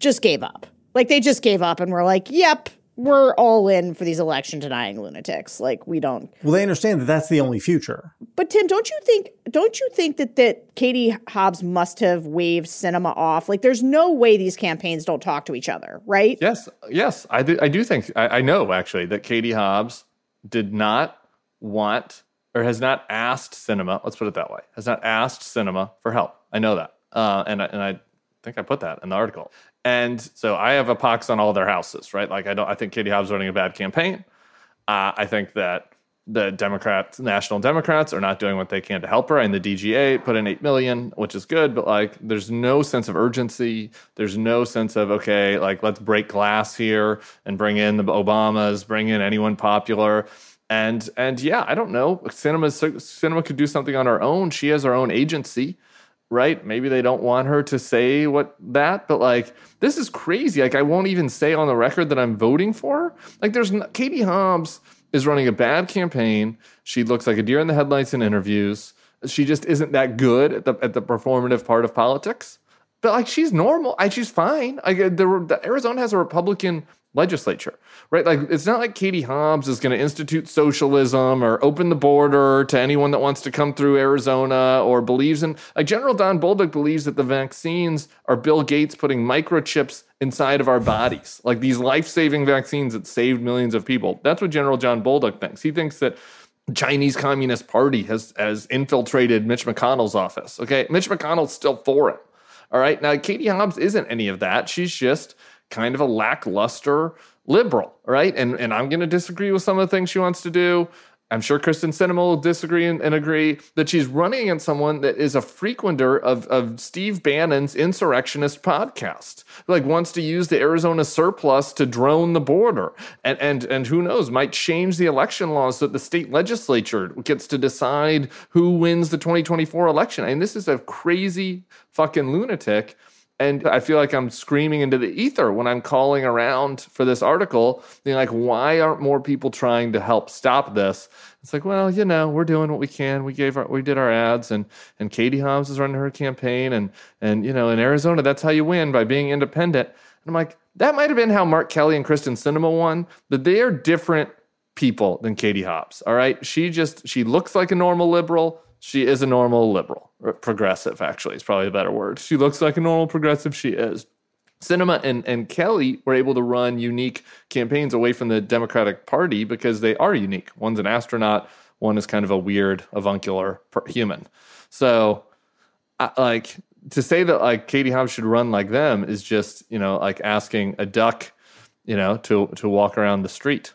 just gave up. Like they just gave up and were like, "Yep, we're all in for these election denying lunatics. Like we don't. Well, they understand that that's the only future. But Tim, don't you think? Don't you think that that Katie Hobbs must have waved Sinema off? Like, there's no way these campaigns don't talk to each other, right? Yes, yes, I do. I do think I, I know actually that Katie Hobbs did not want or has not asked Sinema. Let's put it that way. Has not asked Sinema for help. I know that, uh, and and I think I put that in the article. And so I have a pox on all their houses, right? Like I don't. I think Katie Hobbs running a bad campaign. Uh, I think that the Democrats, national Democrats, are not doing what they can to help her. And the DGA put in eight million, which is good, but like there's no sense of urgency. There's no sense of okay, like let's break glass here and bring in the Obamas, bring in anyone popular. And and yeah, I don't know. Cinema Sinema could do something on her own. She has her own agency right? Maybe they don't want her to say what that, but like this is crazy. Like I won't even say on the record that I'm voting for her. Like there's Katie Hobbs is running a bad campaign. She looks like a deer in the headlights in interviews. She just isn't that good at the at the performative part of politics. But like she's normal. I she's fine. Like the, the Arizona has a Republican legislature, right? Like it's not like Katie Hobbs is going to institute socialism or open the border to anyone that wants to come through Arizona or believes in like General Don Bolduc believes that the vaccines are Bill Gates putting microchips inside of our bodies, like these life-saving vaccines that saved millions of people. That's what General John Bolduc thinks. He thinks that Chinese Communist Party has has infiltrated Mitch McConnell's office. Okay, Mitch McConnell's still for it. All right. Now, Katie Hobbs isn't any of that. She's just kind of a lackluster liberal, right? And and I'm going to disagree with some of the things she wants to do. I'm sure Kyrsten Sinema will disagree and, and, agree that she's running against someone that is a frequenter of, of Steve Bannon's insurrectionist podcast. Like wants to use the Arizona surplus to drone the border. And and and who knows, might change the election laws so that the state legislature gets to decide who wins the 2024 election. I and mean, this is a crazy fucking lunatic and I feel like I'm screaming into the ether when I'm calling around for this article, being like, why aren't more people trying to help stop this? It's like, well, you know, we're doing what we can. We gave our, we did our ads, and and Katie Hobbs is running her campaign, and and you know, in Arizona, that's how you win by being independent. And I'm like, that might have been how Mark Kelly and Kyrsten Sinema won, but they are different people than Katie Hobbs. All right, she just she looks like a normal liberal she is a normal liberal, uh, progressive, actually, is probably a better word. She looks like a normal progressive. She is. Sinema and, and Kelly were able to run unique campaigns away from the Democratic Party because they are unique. One's an astronaut, one is kind of a weird avuncular human. So, I, like, to say that like Katie Hobbs should run like them is just, you know, like asking a duck, you know, to to walk around the street.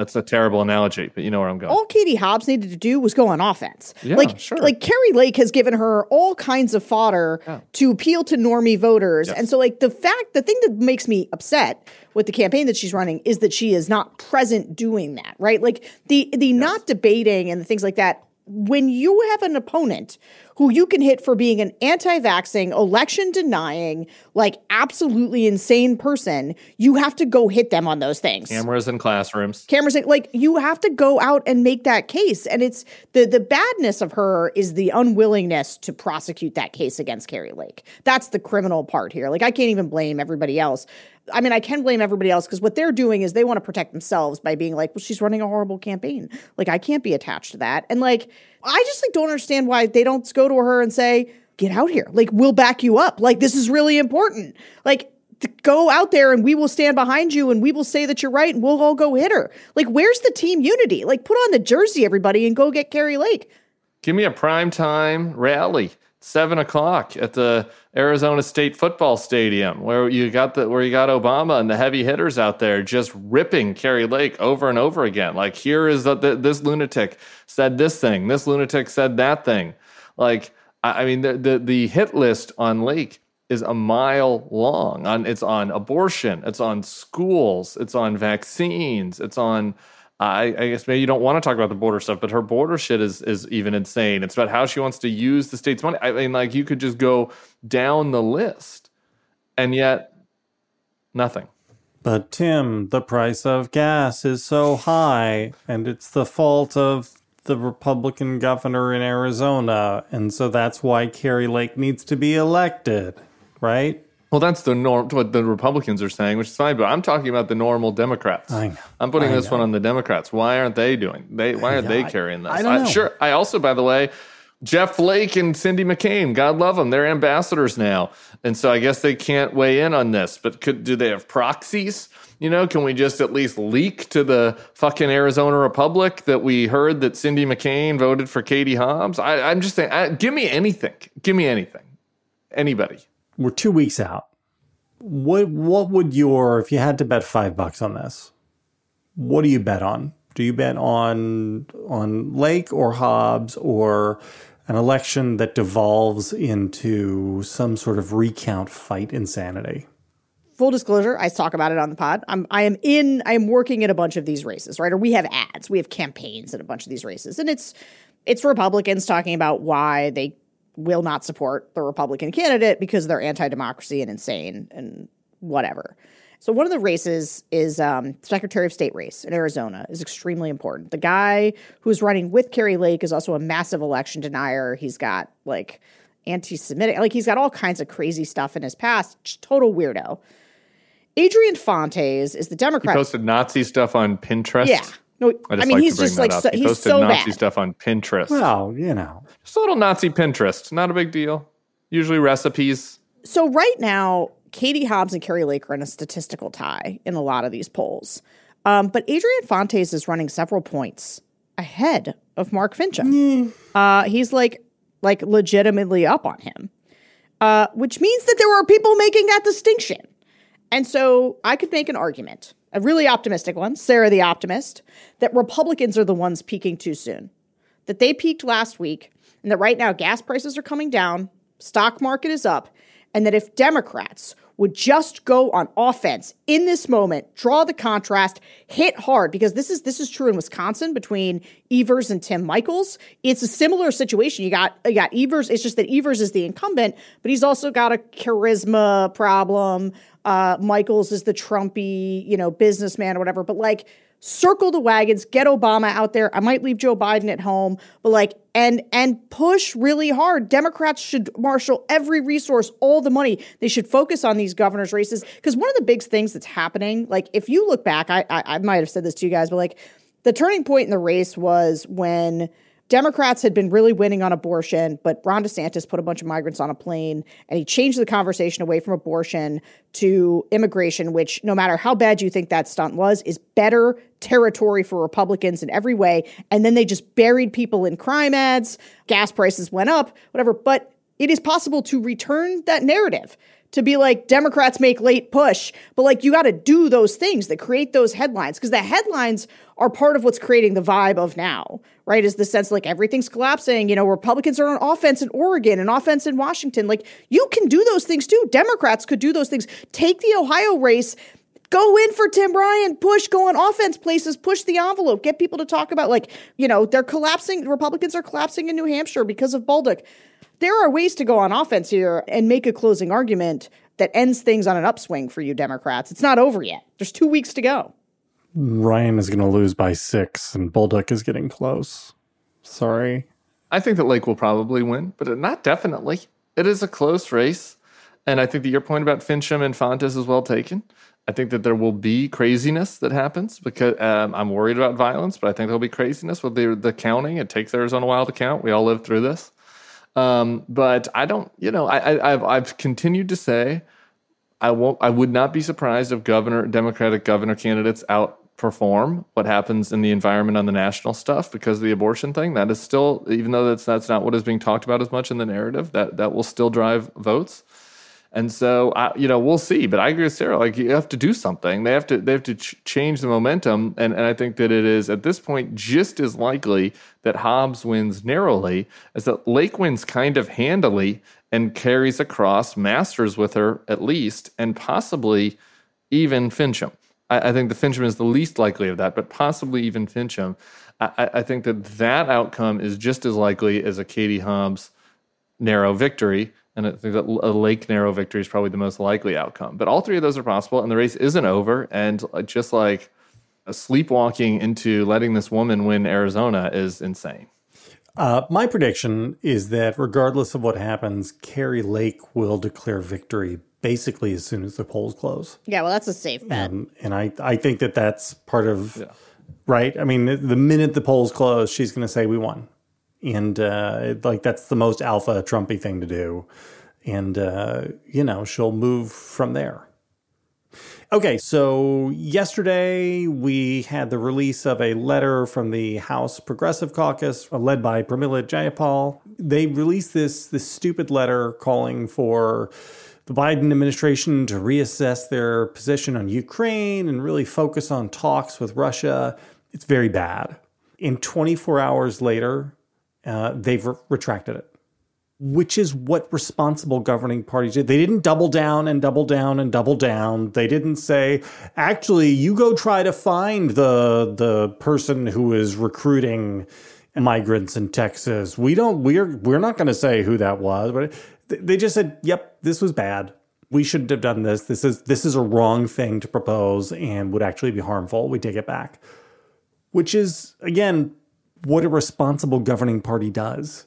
That's a terrible analogy, but you know where I'm going. All Katie Hobbs needed to do was go on offense. Yeah, like, sure. like Kari Lake has given her all kinds of fodder yeah. to appeal to normie voters. Yes. And so, like, the fact, the thing that makes me upset with the campaign that she's running is that she is not present doing that, right? Like, the, the yes. not debating and the things like that. When you have an opponent who you can hit for being an anti vaxxing, election denying, like absolutely insane person, you have to go hit them on those things. Cameras in classrooms. Cameras, like you have to go out and make that case. And it's the, the badness of her is the unwillingness to prosecute that case against Kari Lake. That's the criminal part here. Like I can't even blame everybody else. I mean, I can blame everybody else because what they're doing is they want to protect themselves by being like, well, she's running a horrible campaign. Like, I can't be attached to that. And like, I just like don't understand why they don't go to her and say, get out here. Like, we'll back you up. Like, this is really important. Like, go out there and we will stand behind you and we will say that you're right and we'll all go hit her. Like, where's the team unity? Like, put on the jersey, everybody, and go get Kari Lake. Give me a prime time rally seven o'clock at the Arizona State Football Stadium, where you got the where you got Obama and the heavy hitters out there just ripping Kari Lake over and over again. Like here is the, the, this lunatic said this thing, this lunatic said that thing. Like I, I mean, the, the the hit list on Lake is a mile long. On it's on abortion, it's on schools, it's on vaccines, it's on I, I, guess maybe you don't want to talk about the border stuff, but her border shit is is even insane. It's about how she wants to use the state's money. I mean, like you could just go down the list, and yet nothing. But Tim, the price of gas is so high, and it's the fault of the Republican governor in Arizona, and so that's why Kari Lake needs to be elected, right? Well, that's the norm. What the Republicans are saying, which is fine. But I'm talking about the normal Democrats. I know. I'm putting I this know. one on the Democrats. Why aren't they doing? They why aren't they carrying this? I don't know. sure. I also, by the way, Jeff Flake and Cindy McCain. God love them. They're ambassadors now, and so I guess they can't weigh in on this. But could do they have proxies? You know, can we just at least leak to the fucking Arizona Republic that we heard that Cindy McCain voted for Katie Hobbs? I, am just saying, I, give me anything. Give me anything. Anybody we're two weeks out. What what would your if you had to bet five bucks on this? What do you bet on? Do you bet on on Lake or Hobbs or an election that devolves into some sort of recount fight insanity? Full disclosure, I talk about it on the pod. I'm I am in I am working in a bunch of these races, right? Or we have ads, we have campaigns in a bunch of these races. And it's it's Republicans talking about why they will not support the Republican candidate because they're anti democracy and insane and whatever. So one of the races is um, Secretary of State race in Arizona is extremely important. The guy who's running with Kari Lake is also a massive election denier. He's got like anti-Semitic, like he's got all kinds of crazy stuff in his past. Total weirdo. Adrian Fontes is the Democrat. He posted Nazi stuff on Pinterest. Yeah. No, I, I mean like he's just like so, he posted so Nazi bad. stuff on Pinterest. Well, you know, just a little Nazi Pinterest, not a big deal. Usually recipes. So right now, Katie Hobbs and Kari Lake are in a statistical tie in a lot of these polls. Um, but Adrian Fontes is running several points ahead of Mark Finchem. Uh, he's like like legitimately up on him, uh, which means that there are people making that distinction. And so I could make an argument, a really optimistic one, Sarah the optimist, that Republicans are the ones peaking too soon. That they peaked last week, and that right now gas prices are coming down, stock market is up, and that if Democrats would just go on offense in this moment, draw the contrast, hit hard because this is this is true in Wisconsin between Evers and Tim Michels. It's a similar situation. You got you got Evers. It's just that Evers is the incumbent, but he's also got a charisma problem. Uh, Michels is the Trumpy, you know, businessman or whatever. But like, circle the wagons, get Obama out there. I might leave Joe Biden at home, but like, and and push really hard. Democrats should marshal every resource, all the money. They should focus on these governors' races because one of the big things that's happening, like, if you look back, I, I I might have said this to you guys, but like, the turning point in the race was when. Democrats had been really winning on abortion, but Ron DeSantis put a bunch of migrants on a plane and he changed the conversation away from abortion to immigration, which, no matter how bad you think that stunt was, is better territory for Republicans in every way. And then they just buried people in crime ads, gas prices went up, whatever. But it is possible to return that narrative to be like Democrats make late push, but like you got to do those things that create those headlines because the headlines are part of what's creating the vibe of now, right? Is the sense like everything's collapsing. You know, Republicans are on offense in Oregon and offense in Washington. Like you can do those things too. Democrats could do those things. Take the Ohio race. Go in for Tim Ryan, push, go on offense places, push the envelope, get people to talk about, like, you know, they're collapsing. Republicans are collapsing in New Hampshire because of Bolduc there are ways to go on offense here and make a closing argument that ends things on an upswing for you Democrats. It's not over yet. There's two weeks to go. Ryan is going to lose by six, and Bolduc is getting close. Sorry. I think that Lake will probably win, but not definitely. It is a close race. And I think that your point about Finchem and Fontes is well taken. I think that there will be craziness that happens because um, I'm worried about violence, but I think there'll be craziness with the, the counting. It takes Arizona a while to count. We all lived through this. Um, but I don't, you know, I, have I've continued to say I won't. I would not be surprised if governor Democratic governor candidates out perform what happens in the environment on the national stuff because of the abortion thing. That is still, even though that's that's not what is being talked about as much in the narrative, that that will still drive votes. And so, I, you know, we'll see. But I agree with Sarah. Like, you have to do something. They have to. They have to ch- change the momentum. And and I think that it is at this point just as likely that Hobbs wins narrowly as that Lake wins kind of handily and carries across Masters with her at least, and possibly even Finchem. I, I think the Finchem is the least likely of that, but possibly even Finchem. I, I think that that outcome is just as likely as a Katie Hobbs narrow victory and I think that a Lake narrow victory is probably the most likely outcome. But all three of those are possible, and the race isn't over. And just like a sleepwalking into letting this woman win Arizona is insane. Uh, my prediction is that regardless of what happens, Kari Lake will declare victory basically as soon as the polls close. Yeah, well, that's a safe bet. Um, and I, I think that that's part of, yeah. right? I mean, the minute the polls close, she's going to say, we won and uh, like that's the most alpha Trumpy thing to do, and uh, you know she'll move from there. Okay, so yesterday we had the release of a letter from the House Progressive Caucus, uh, led by Pramila Jayapal. They released this this stupid letter calling for the Biden administration to reassess their position on Ukraine and really focus on talks with Russia. It's very bad. In 24 hours later, uh, they've re- retracted it, which is what responsible governing parties did. They didn't double down and double down and double down. They didn't say, actually, you go try to find the the person who is recruiting migrants in Texas. We don't. We're we're not going to say who that was, but they just said, "Yep, this was bad." we shouldn't have done this. This is this is a wrong thing to propose and would actually be harmful. We take it back. Which is again what a responsible governing party does.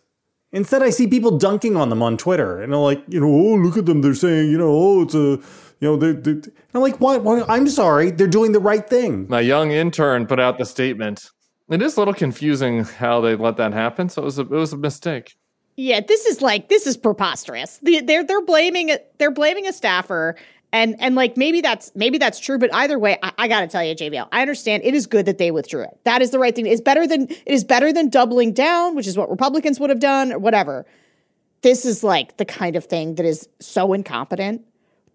Instead, I see people dunking on them on Twitter, and they're like, you know, oh, look at them. They're saying, you know, oh, it's a, you know, they're, they're. I'm like, what? I'm sorry. They're doing the right thing. My young intern put out the statement. It is a little confusing how they let that happen. So it was a, it was a mistake. Yeah, this is like this is preposterous. They're they're blaming they're blaming a staffer and and like maybe that's maybe that's true, but either way, I, I got to tell you, JVL I understand it is good that they withdrew it. That is the right thing. It's better than it is better than doubling down, which is what Republicans would have done or whatever. This is like the kind of thing that is so incompetent.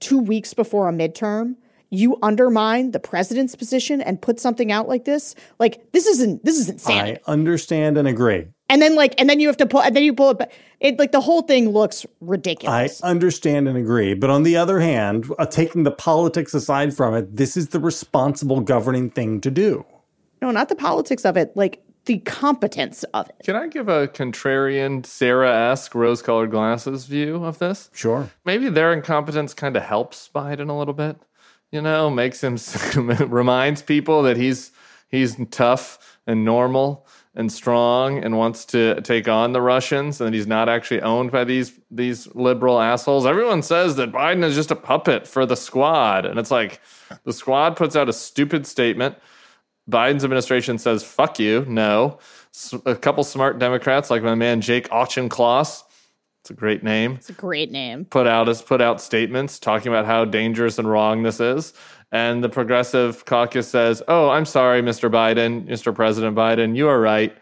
Two weeks before a midterm, you undermine the president's position and put something out like this. Like this isn't this is insanity. I understand and agree and then like and then you have to pull and then you pull it back. It like the whole thing looks ridiculous. I understand and agree, but on the other hand, uh, taking the politics aside from it, this is the responsible governing thing to do. No, not the politics of it, like the competence of it. Can I give a contrarian Sarah-esque rose-colored glasses view of this? Sure. Maybe their incompetence kind of helps Biden a little bit. You know, makes him [LAUGHS] reminds people that he's he's tough and normal and strong and wants to take on the Russians and he's not actually owned by these these liberal assholes. Everyone says that Biden is just a puppet for the squad and it's like the squad puts out a stupid statement. Biden's administration says fuck you. No. A couple smart Democrats like my man Jake Auchincloss it's a great name. It's a great name. Put out as put out statements talking about how dangerous and wrong this is. And the progressive caucus says, Oh, I'm sorry, Mr. Biden, Mr. President Biden, you are right.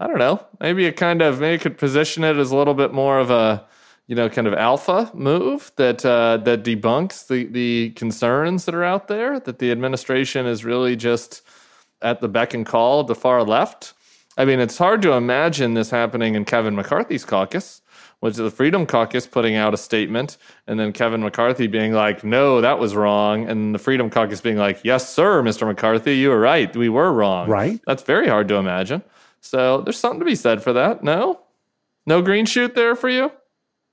I don't know. Maybe it kind of maybe could position it as a little bit more of a you know kind of alpha move that uh, that debunks the the concerns that are out there that the administration is really just at the beck and call of the far left. I mean, it's hard to imagine this happening in Kevin McCarthy's caucus was the Freedom Caucus putting out a statement and then Kevin McCarthy being like, no, that was wrong. And the Freedom Caucus being like, yes, sir, Mr. McCarthy, you were right. We were wrong. Right. That's very hard to imagine. So there's something to be said for that. No? No green shoot there for you?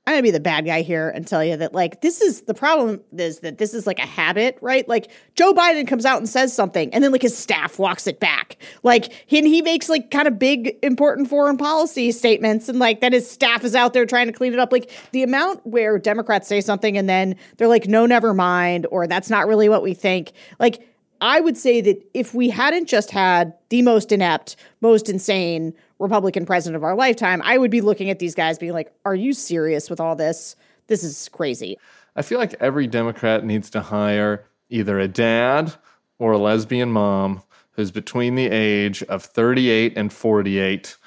I'm gonna be the bad guy here and tell you that like this is the problem is that this is like a habit, right? Like Joe Biden comes out and says something, and then like his staff walks it back. Like he and he makes like kind of big important foreign policy statements, and like then his staff is out there trying to clean it up. Like the amount where Democrats say something and then they're like, no, never mind, or that's not really what we think. Like I would say that if we hadn't just had the most inept, most insane Republican president of our lifetime, I would be looking at these guys being like, are you serious with all this? This is crazy. I feel like every Democrat needs to hire either a dad or a lesbian mom who's between the age of 38 and 48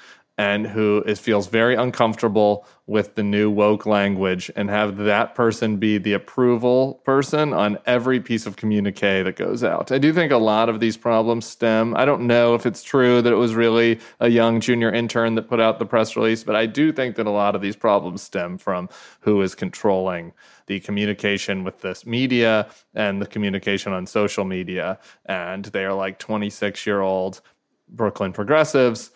and who is, feels very uncomfortable with the new woke language and have that person be the approval person on every piece of communique that goes out. I do think a lot of these problems stem. I don't know if it's true that it was really a young junior intern that put out the press release, but I do think that a lot of these problems stem from who is controlling the communication with this media and the communication on social media. And they are like 26 year old Brooklyn progressives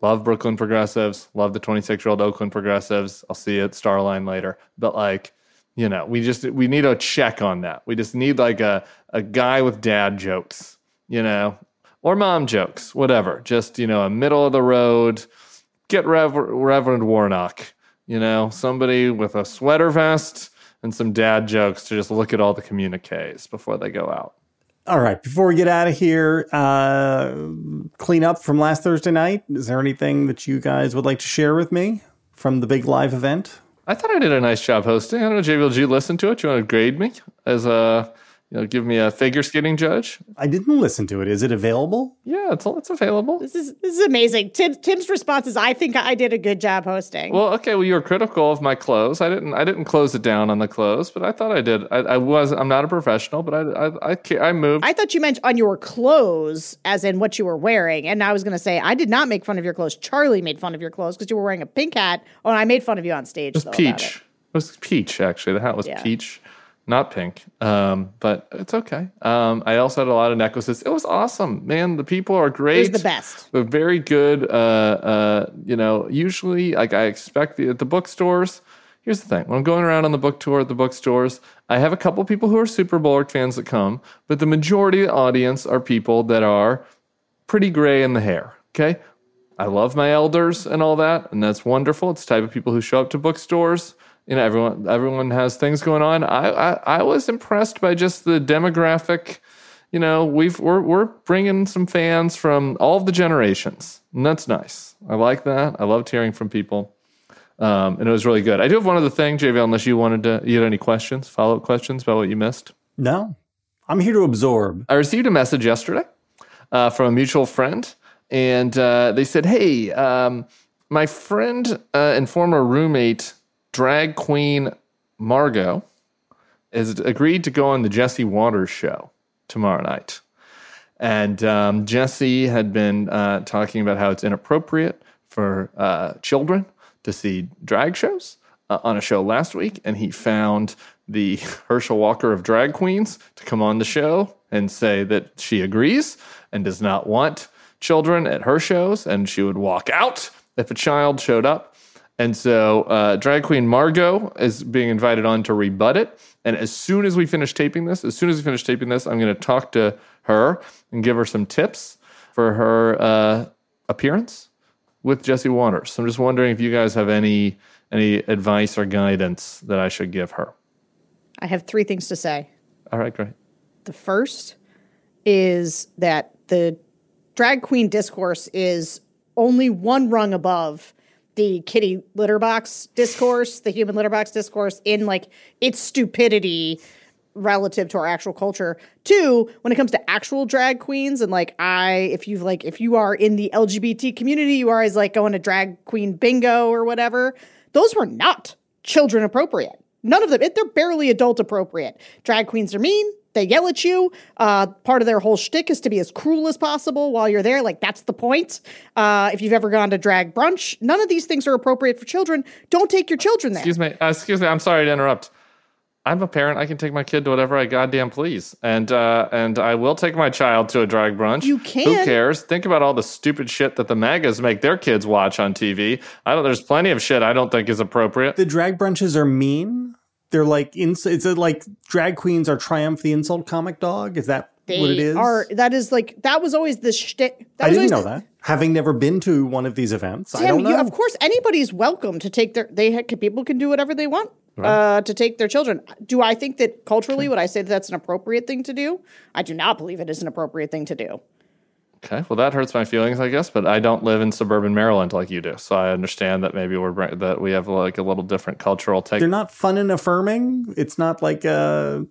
Love Brooklyn progressives. Love the 26 year old Oakland progressives. I'll see you at Starline later. But like, you know, we just we need a check on that. We just need like a a guy with dad jokes, you know, or mom jokes, whatever. Just you know, a middle of the road. Get Rev- Reverend Warnock, you know, somebody with a sweater vest and some dad jokes to just look at all the communiques before they go out. All right. Before we get out of here, uh, clean up from last Thursday night. Is there anything that you guys would like to share with me from the big live event? I thought I did a nice job hosting. I don't know, JVL, did you listen to it? You want to grade me as a you know, give me a figure skating judge. I didn't listen to it. Is it available? Yeah, it's it's available. This is this is amazing. Tim, Tim's response is, "I think I did a good job hosting." Well, okay. Well, you were critical of my clothes. I didn't I didn't close it down on the clothes, but I thought I did. I, I was. I'm not a professional, but I I I, I moved. I thought you meant on your clothes, as in what you were wearing. And I was going to say I did not make fun of your clothes. Charlie made fun of your clothes because you were wearing a pink hat. Oh, and I made fun of you on stage. It was though, peach. It. it. was peach. Actually, the hat was yeah. peach not pink, um, but it's okay. Um, I also had a lot of necklaces. It was awesome, man. The people are great. The best. They're very good. Uh, uh, you know, usually, like I expect the, at the bookstores. Here's the thing: when I'm going around on the book tour at the bookstores, I have a couple people who are super Bulwark fans that come, but the majority of the audience are people that are pretty gray in the hair. Okay, I love my elders and all that, and that's wonderful. It's the type of people who show up to bookstores you know everyone everyone has things going on. I, I, I was impressed by just the demographic. You know, we've we're we're bringing some fans from all of the generations, and that's nice. I like that. I loved hearing from people, um, and it was really good. I do have one other thing, JVL. Unless you wanted to, you had any questions, follow up questions about what you missed? No, I'm here to absorb. I received a message yesterday uh, from a mutual friend, and uh, they said, "Hey, um, my friend uh, and former roommate." Drag queen Margot has agreed to go on the Jesse Watters show tomorrow night. And um, Jesse had been uh, talking about how it's inappropriate for uh, children to see drag shows uh, on a show last week. And he found the [LAUGHS] Herschel Walker of drag queens to come on the show and say that she agrees and does not want children at her shows. And she would walk out if a child showed up. And so uh, drag queen Margot is being invited on to rebut it. And as soon as we finish taping this, as soon as we finish taping this, I'm going to talk to her and give her some tips for her uh, appearance with Jesse Watters. So I'm just wondering if you guys have any any advice or guidance that I should give her. I have three things to say. All right, great. The first is that the drag queen discourse is only one rung above the kitty litter box discourse, the human litter box discourse in like its stupidity relative to our actual culture. Two, when it comes to actual drag queens and like I if you've like if you are in the LGBT community, you are as like going to drag queen bingo or whatever, those were not children appropriate. None of them. They're barely adult appropriate. Drag queens are mean. They yell at you. Uh, part of their whole shtick is to be as cruel as possible while you're there. Like that's the point. Uh, if you've ever gone to drag brunch, none of these things are appropriate for children. Don't take your children there. Excuse me. Uh, excuse me. I'm sorry to interrupt. I'm a parent. I can take my kid to whatever I goddamn please, and uh, and I will take my child to a drag brunch. You can. Who cares? Think about all the stupid shit that the MAGAs make their kids watch on TV. I don't. There's plenty of shit I don't think is appropriate. The drag brunches are mean they're like ins- is it like drag queens are triumph the insult comic dog? Is that they what it is? are that is like that was always the shtick i didn't know the, that. Having never been to one of these events i don't know. you, of course anybody's welcome to take their they people can do whatever they want right. uh, to take their children. Do i think that culturally okay. would i say that that's an appropriate thing to do? I do not believe it is an appropriate thing to do Okay, well that hurts my feelings, I guess. But I don't live in suburban Maryland like you do, so I understand that maybe we're that we have like a little different cultural take. They're not fun and affirming. It's not like a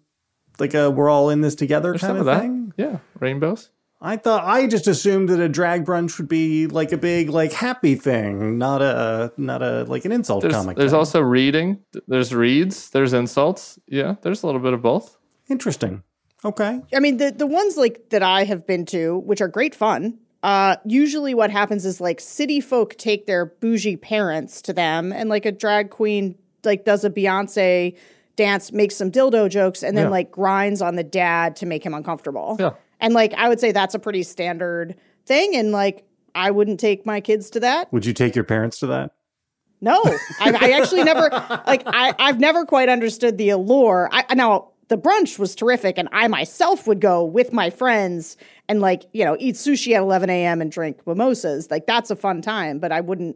like a we're all in this together There's kind of, of thing. Yeah, rainbows. I thought I just assumed that a drag brunch would be like a big like happy thing, not a not a like an insult there's, comic. There's thing. also reading. There's reads. There's insults. Yeah, there's a little bit of both. Interesting. Okay. I mean the the ones like that I have been to, which are great fun. Uh, usually what happens is like city folk take their bougie parents to them, and like a drag queen like does a Beyonce dance, makes some dildo jokes, and then yeah. like grinds on the dad to make him uncomfortable. Yeah. And like I would say that's a pretty standard thing. And like I wouldn't take my kids to that. Would you take your parents to that? No, I, I actually never like I, I've never quite understood the allure. I now the brunch was terrific, and I myself would go with my friends and like you know eat sushi at 11 a.m. and drink mimosas. Like that's a fun time, but I wouldn't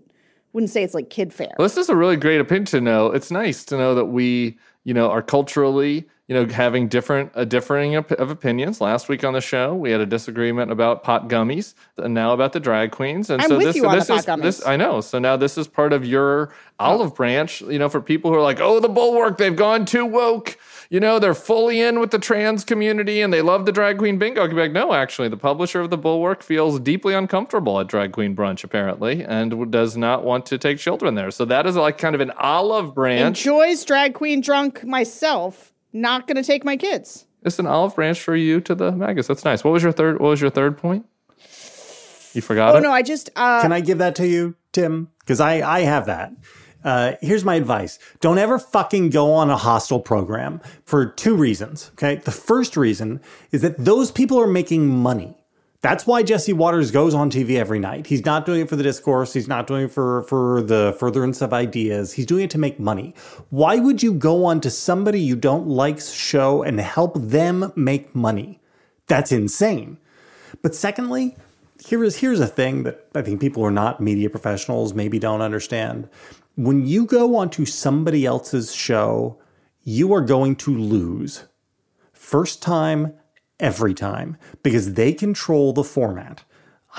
wouldn't say it's like kid fare. Well, this is a really great opinion to know. It's nice to know that we you know are culturally you know, having different a differing of, of, opinions. Last week on the show, we had a disagreement about pot gummies, and now about the drag queens. And I'm so this, this is this I know. So now this is part of your olive oh. branch. You know, for people who are like, oh, the bulwark, they've gone too woke. You know, they're fully in with the trans community and they love the drag queen bingo. I could be like, no, actually, the publisher of the bulwark feels deeply uncomfortable at drag queen brunch, apparently, and does not want to take children there. So that is like kind of an olive branch. Enjoys drag queen drunk myself not going to take my kids. It's an olive branch for you to the MAGAs. That's nice. What was your third? What was your third point? You forgot oh, it. no, I just. Uh, Can I give that to you, Tim? Because I I have that. Uh, here's my advice. Don't ever fucking go on a hostile program for two reasons. Okay. The first reason is that those people are making money. That's why Jesse Watters goes on TV every night. He's not doing it for the discourse. He's not doing it for, for the furtherance of ideas. He's doing it to make money. Why would you go on to somebody you don't like's show and help them make money? That's insane. But secondly, here is here's a thing that I think people who are not media professionals maybe don't understand. When you go onto somebody else's show, you are going to lose. First time, every time because they control the format.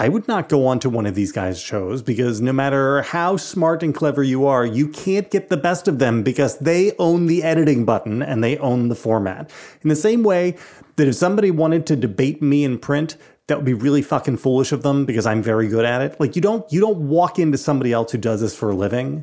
I would not go onto one of these guys' shows because no matter how smart and clever you are, you can't get the best of them because they own the editing button and they own the format. In the same way that if somebody wanted to debate me in print, that would be really fucking foolish of them because I'm very good at it. Like you don't you don't walk into somebody else who does this for a living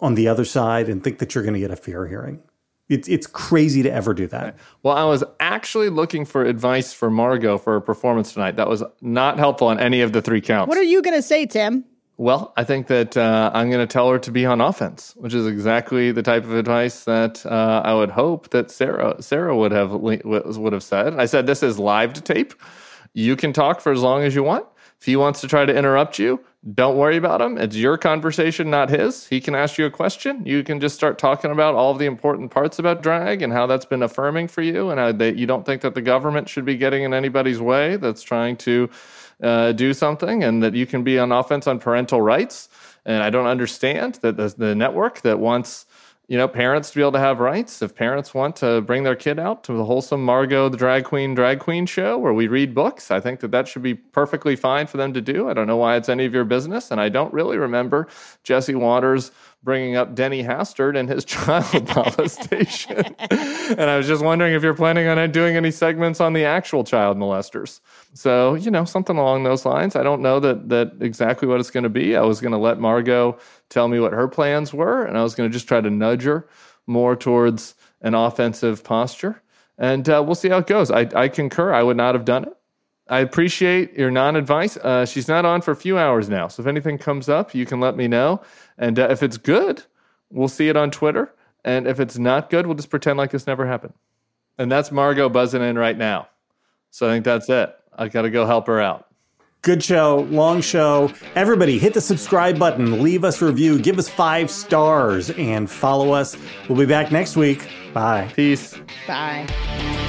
on the other side and think that you're going to get a fair hearing. It's it's crazy to ever do that. Well, I was actually looking for advice for Margot for her performance tonight. That was not helpful on any of the three counts. What are you going to say, Tim? Well, I think that uh, I'm going to tell her to be on offense, which is exactly the type of advice that uh, I would hope that Sarah Sarah would have would have said. I said this is live to tape. You can talk for as long as you want. If he wants to try to interrupt you, don't worry about him. It's your conversation, not his. He can ask you a question. You can just start talking about all the important parts about drag and how that's been affirming for you, and how they, you don't think that the government should be getting in anybody's way that's trying to uh, do something, and that you can be on offense on parental rights. And I don't understand that the, the network that wants you know, parents to be able to have rights. If parents want to bring their kid out to the wholesome Margot the drag queen drag queen show where we read books, I think that that should be perfectly fine for them to do. I don't know why it's any of your business, and I don't really remember Jesse Watters bringing up Denny Hastert and his [LAUGHS] child molestation. and I was just wondering if you're planning on doing any segments on the actual child molesters. So, you know, something along those lines. I don't know that that exactly what it's going to be. I was going to let Margot tell me what her plans were, and I was going to just try to nudge her more towards an offensive posture. And uh, we'll see how it goes. I, I concur. I would not have done it. I appreciate your non advice. Uh, she's not on for a few hours now. So if anything comes up, you can let me know. And uh, if it's good, we'll see it on Twitter. And if it's not good, we'll just pretend like this never happened. And that's Margot buzzing in right now. So I think that's it. I've got to go help her out. Good show, long show. Everybody, hit the subscribe button, leave us a review, give us five stars, and follow us. We'll be back next week. Bye. Peace. Bye.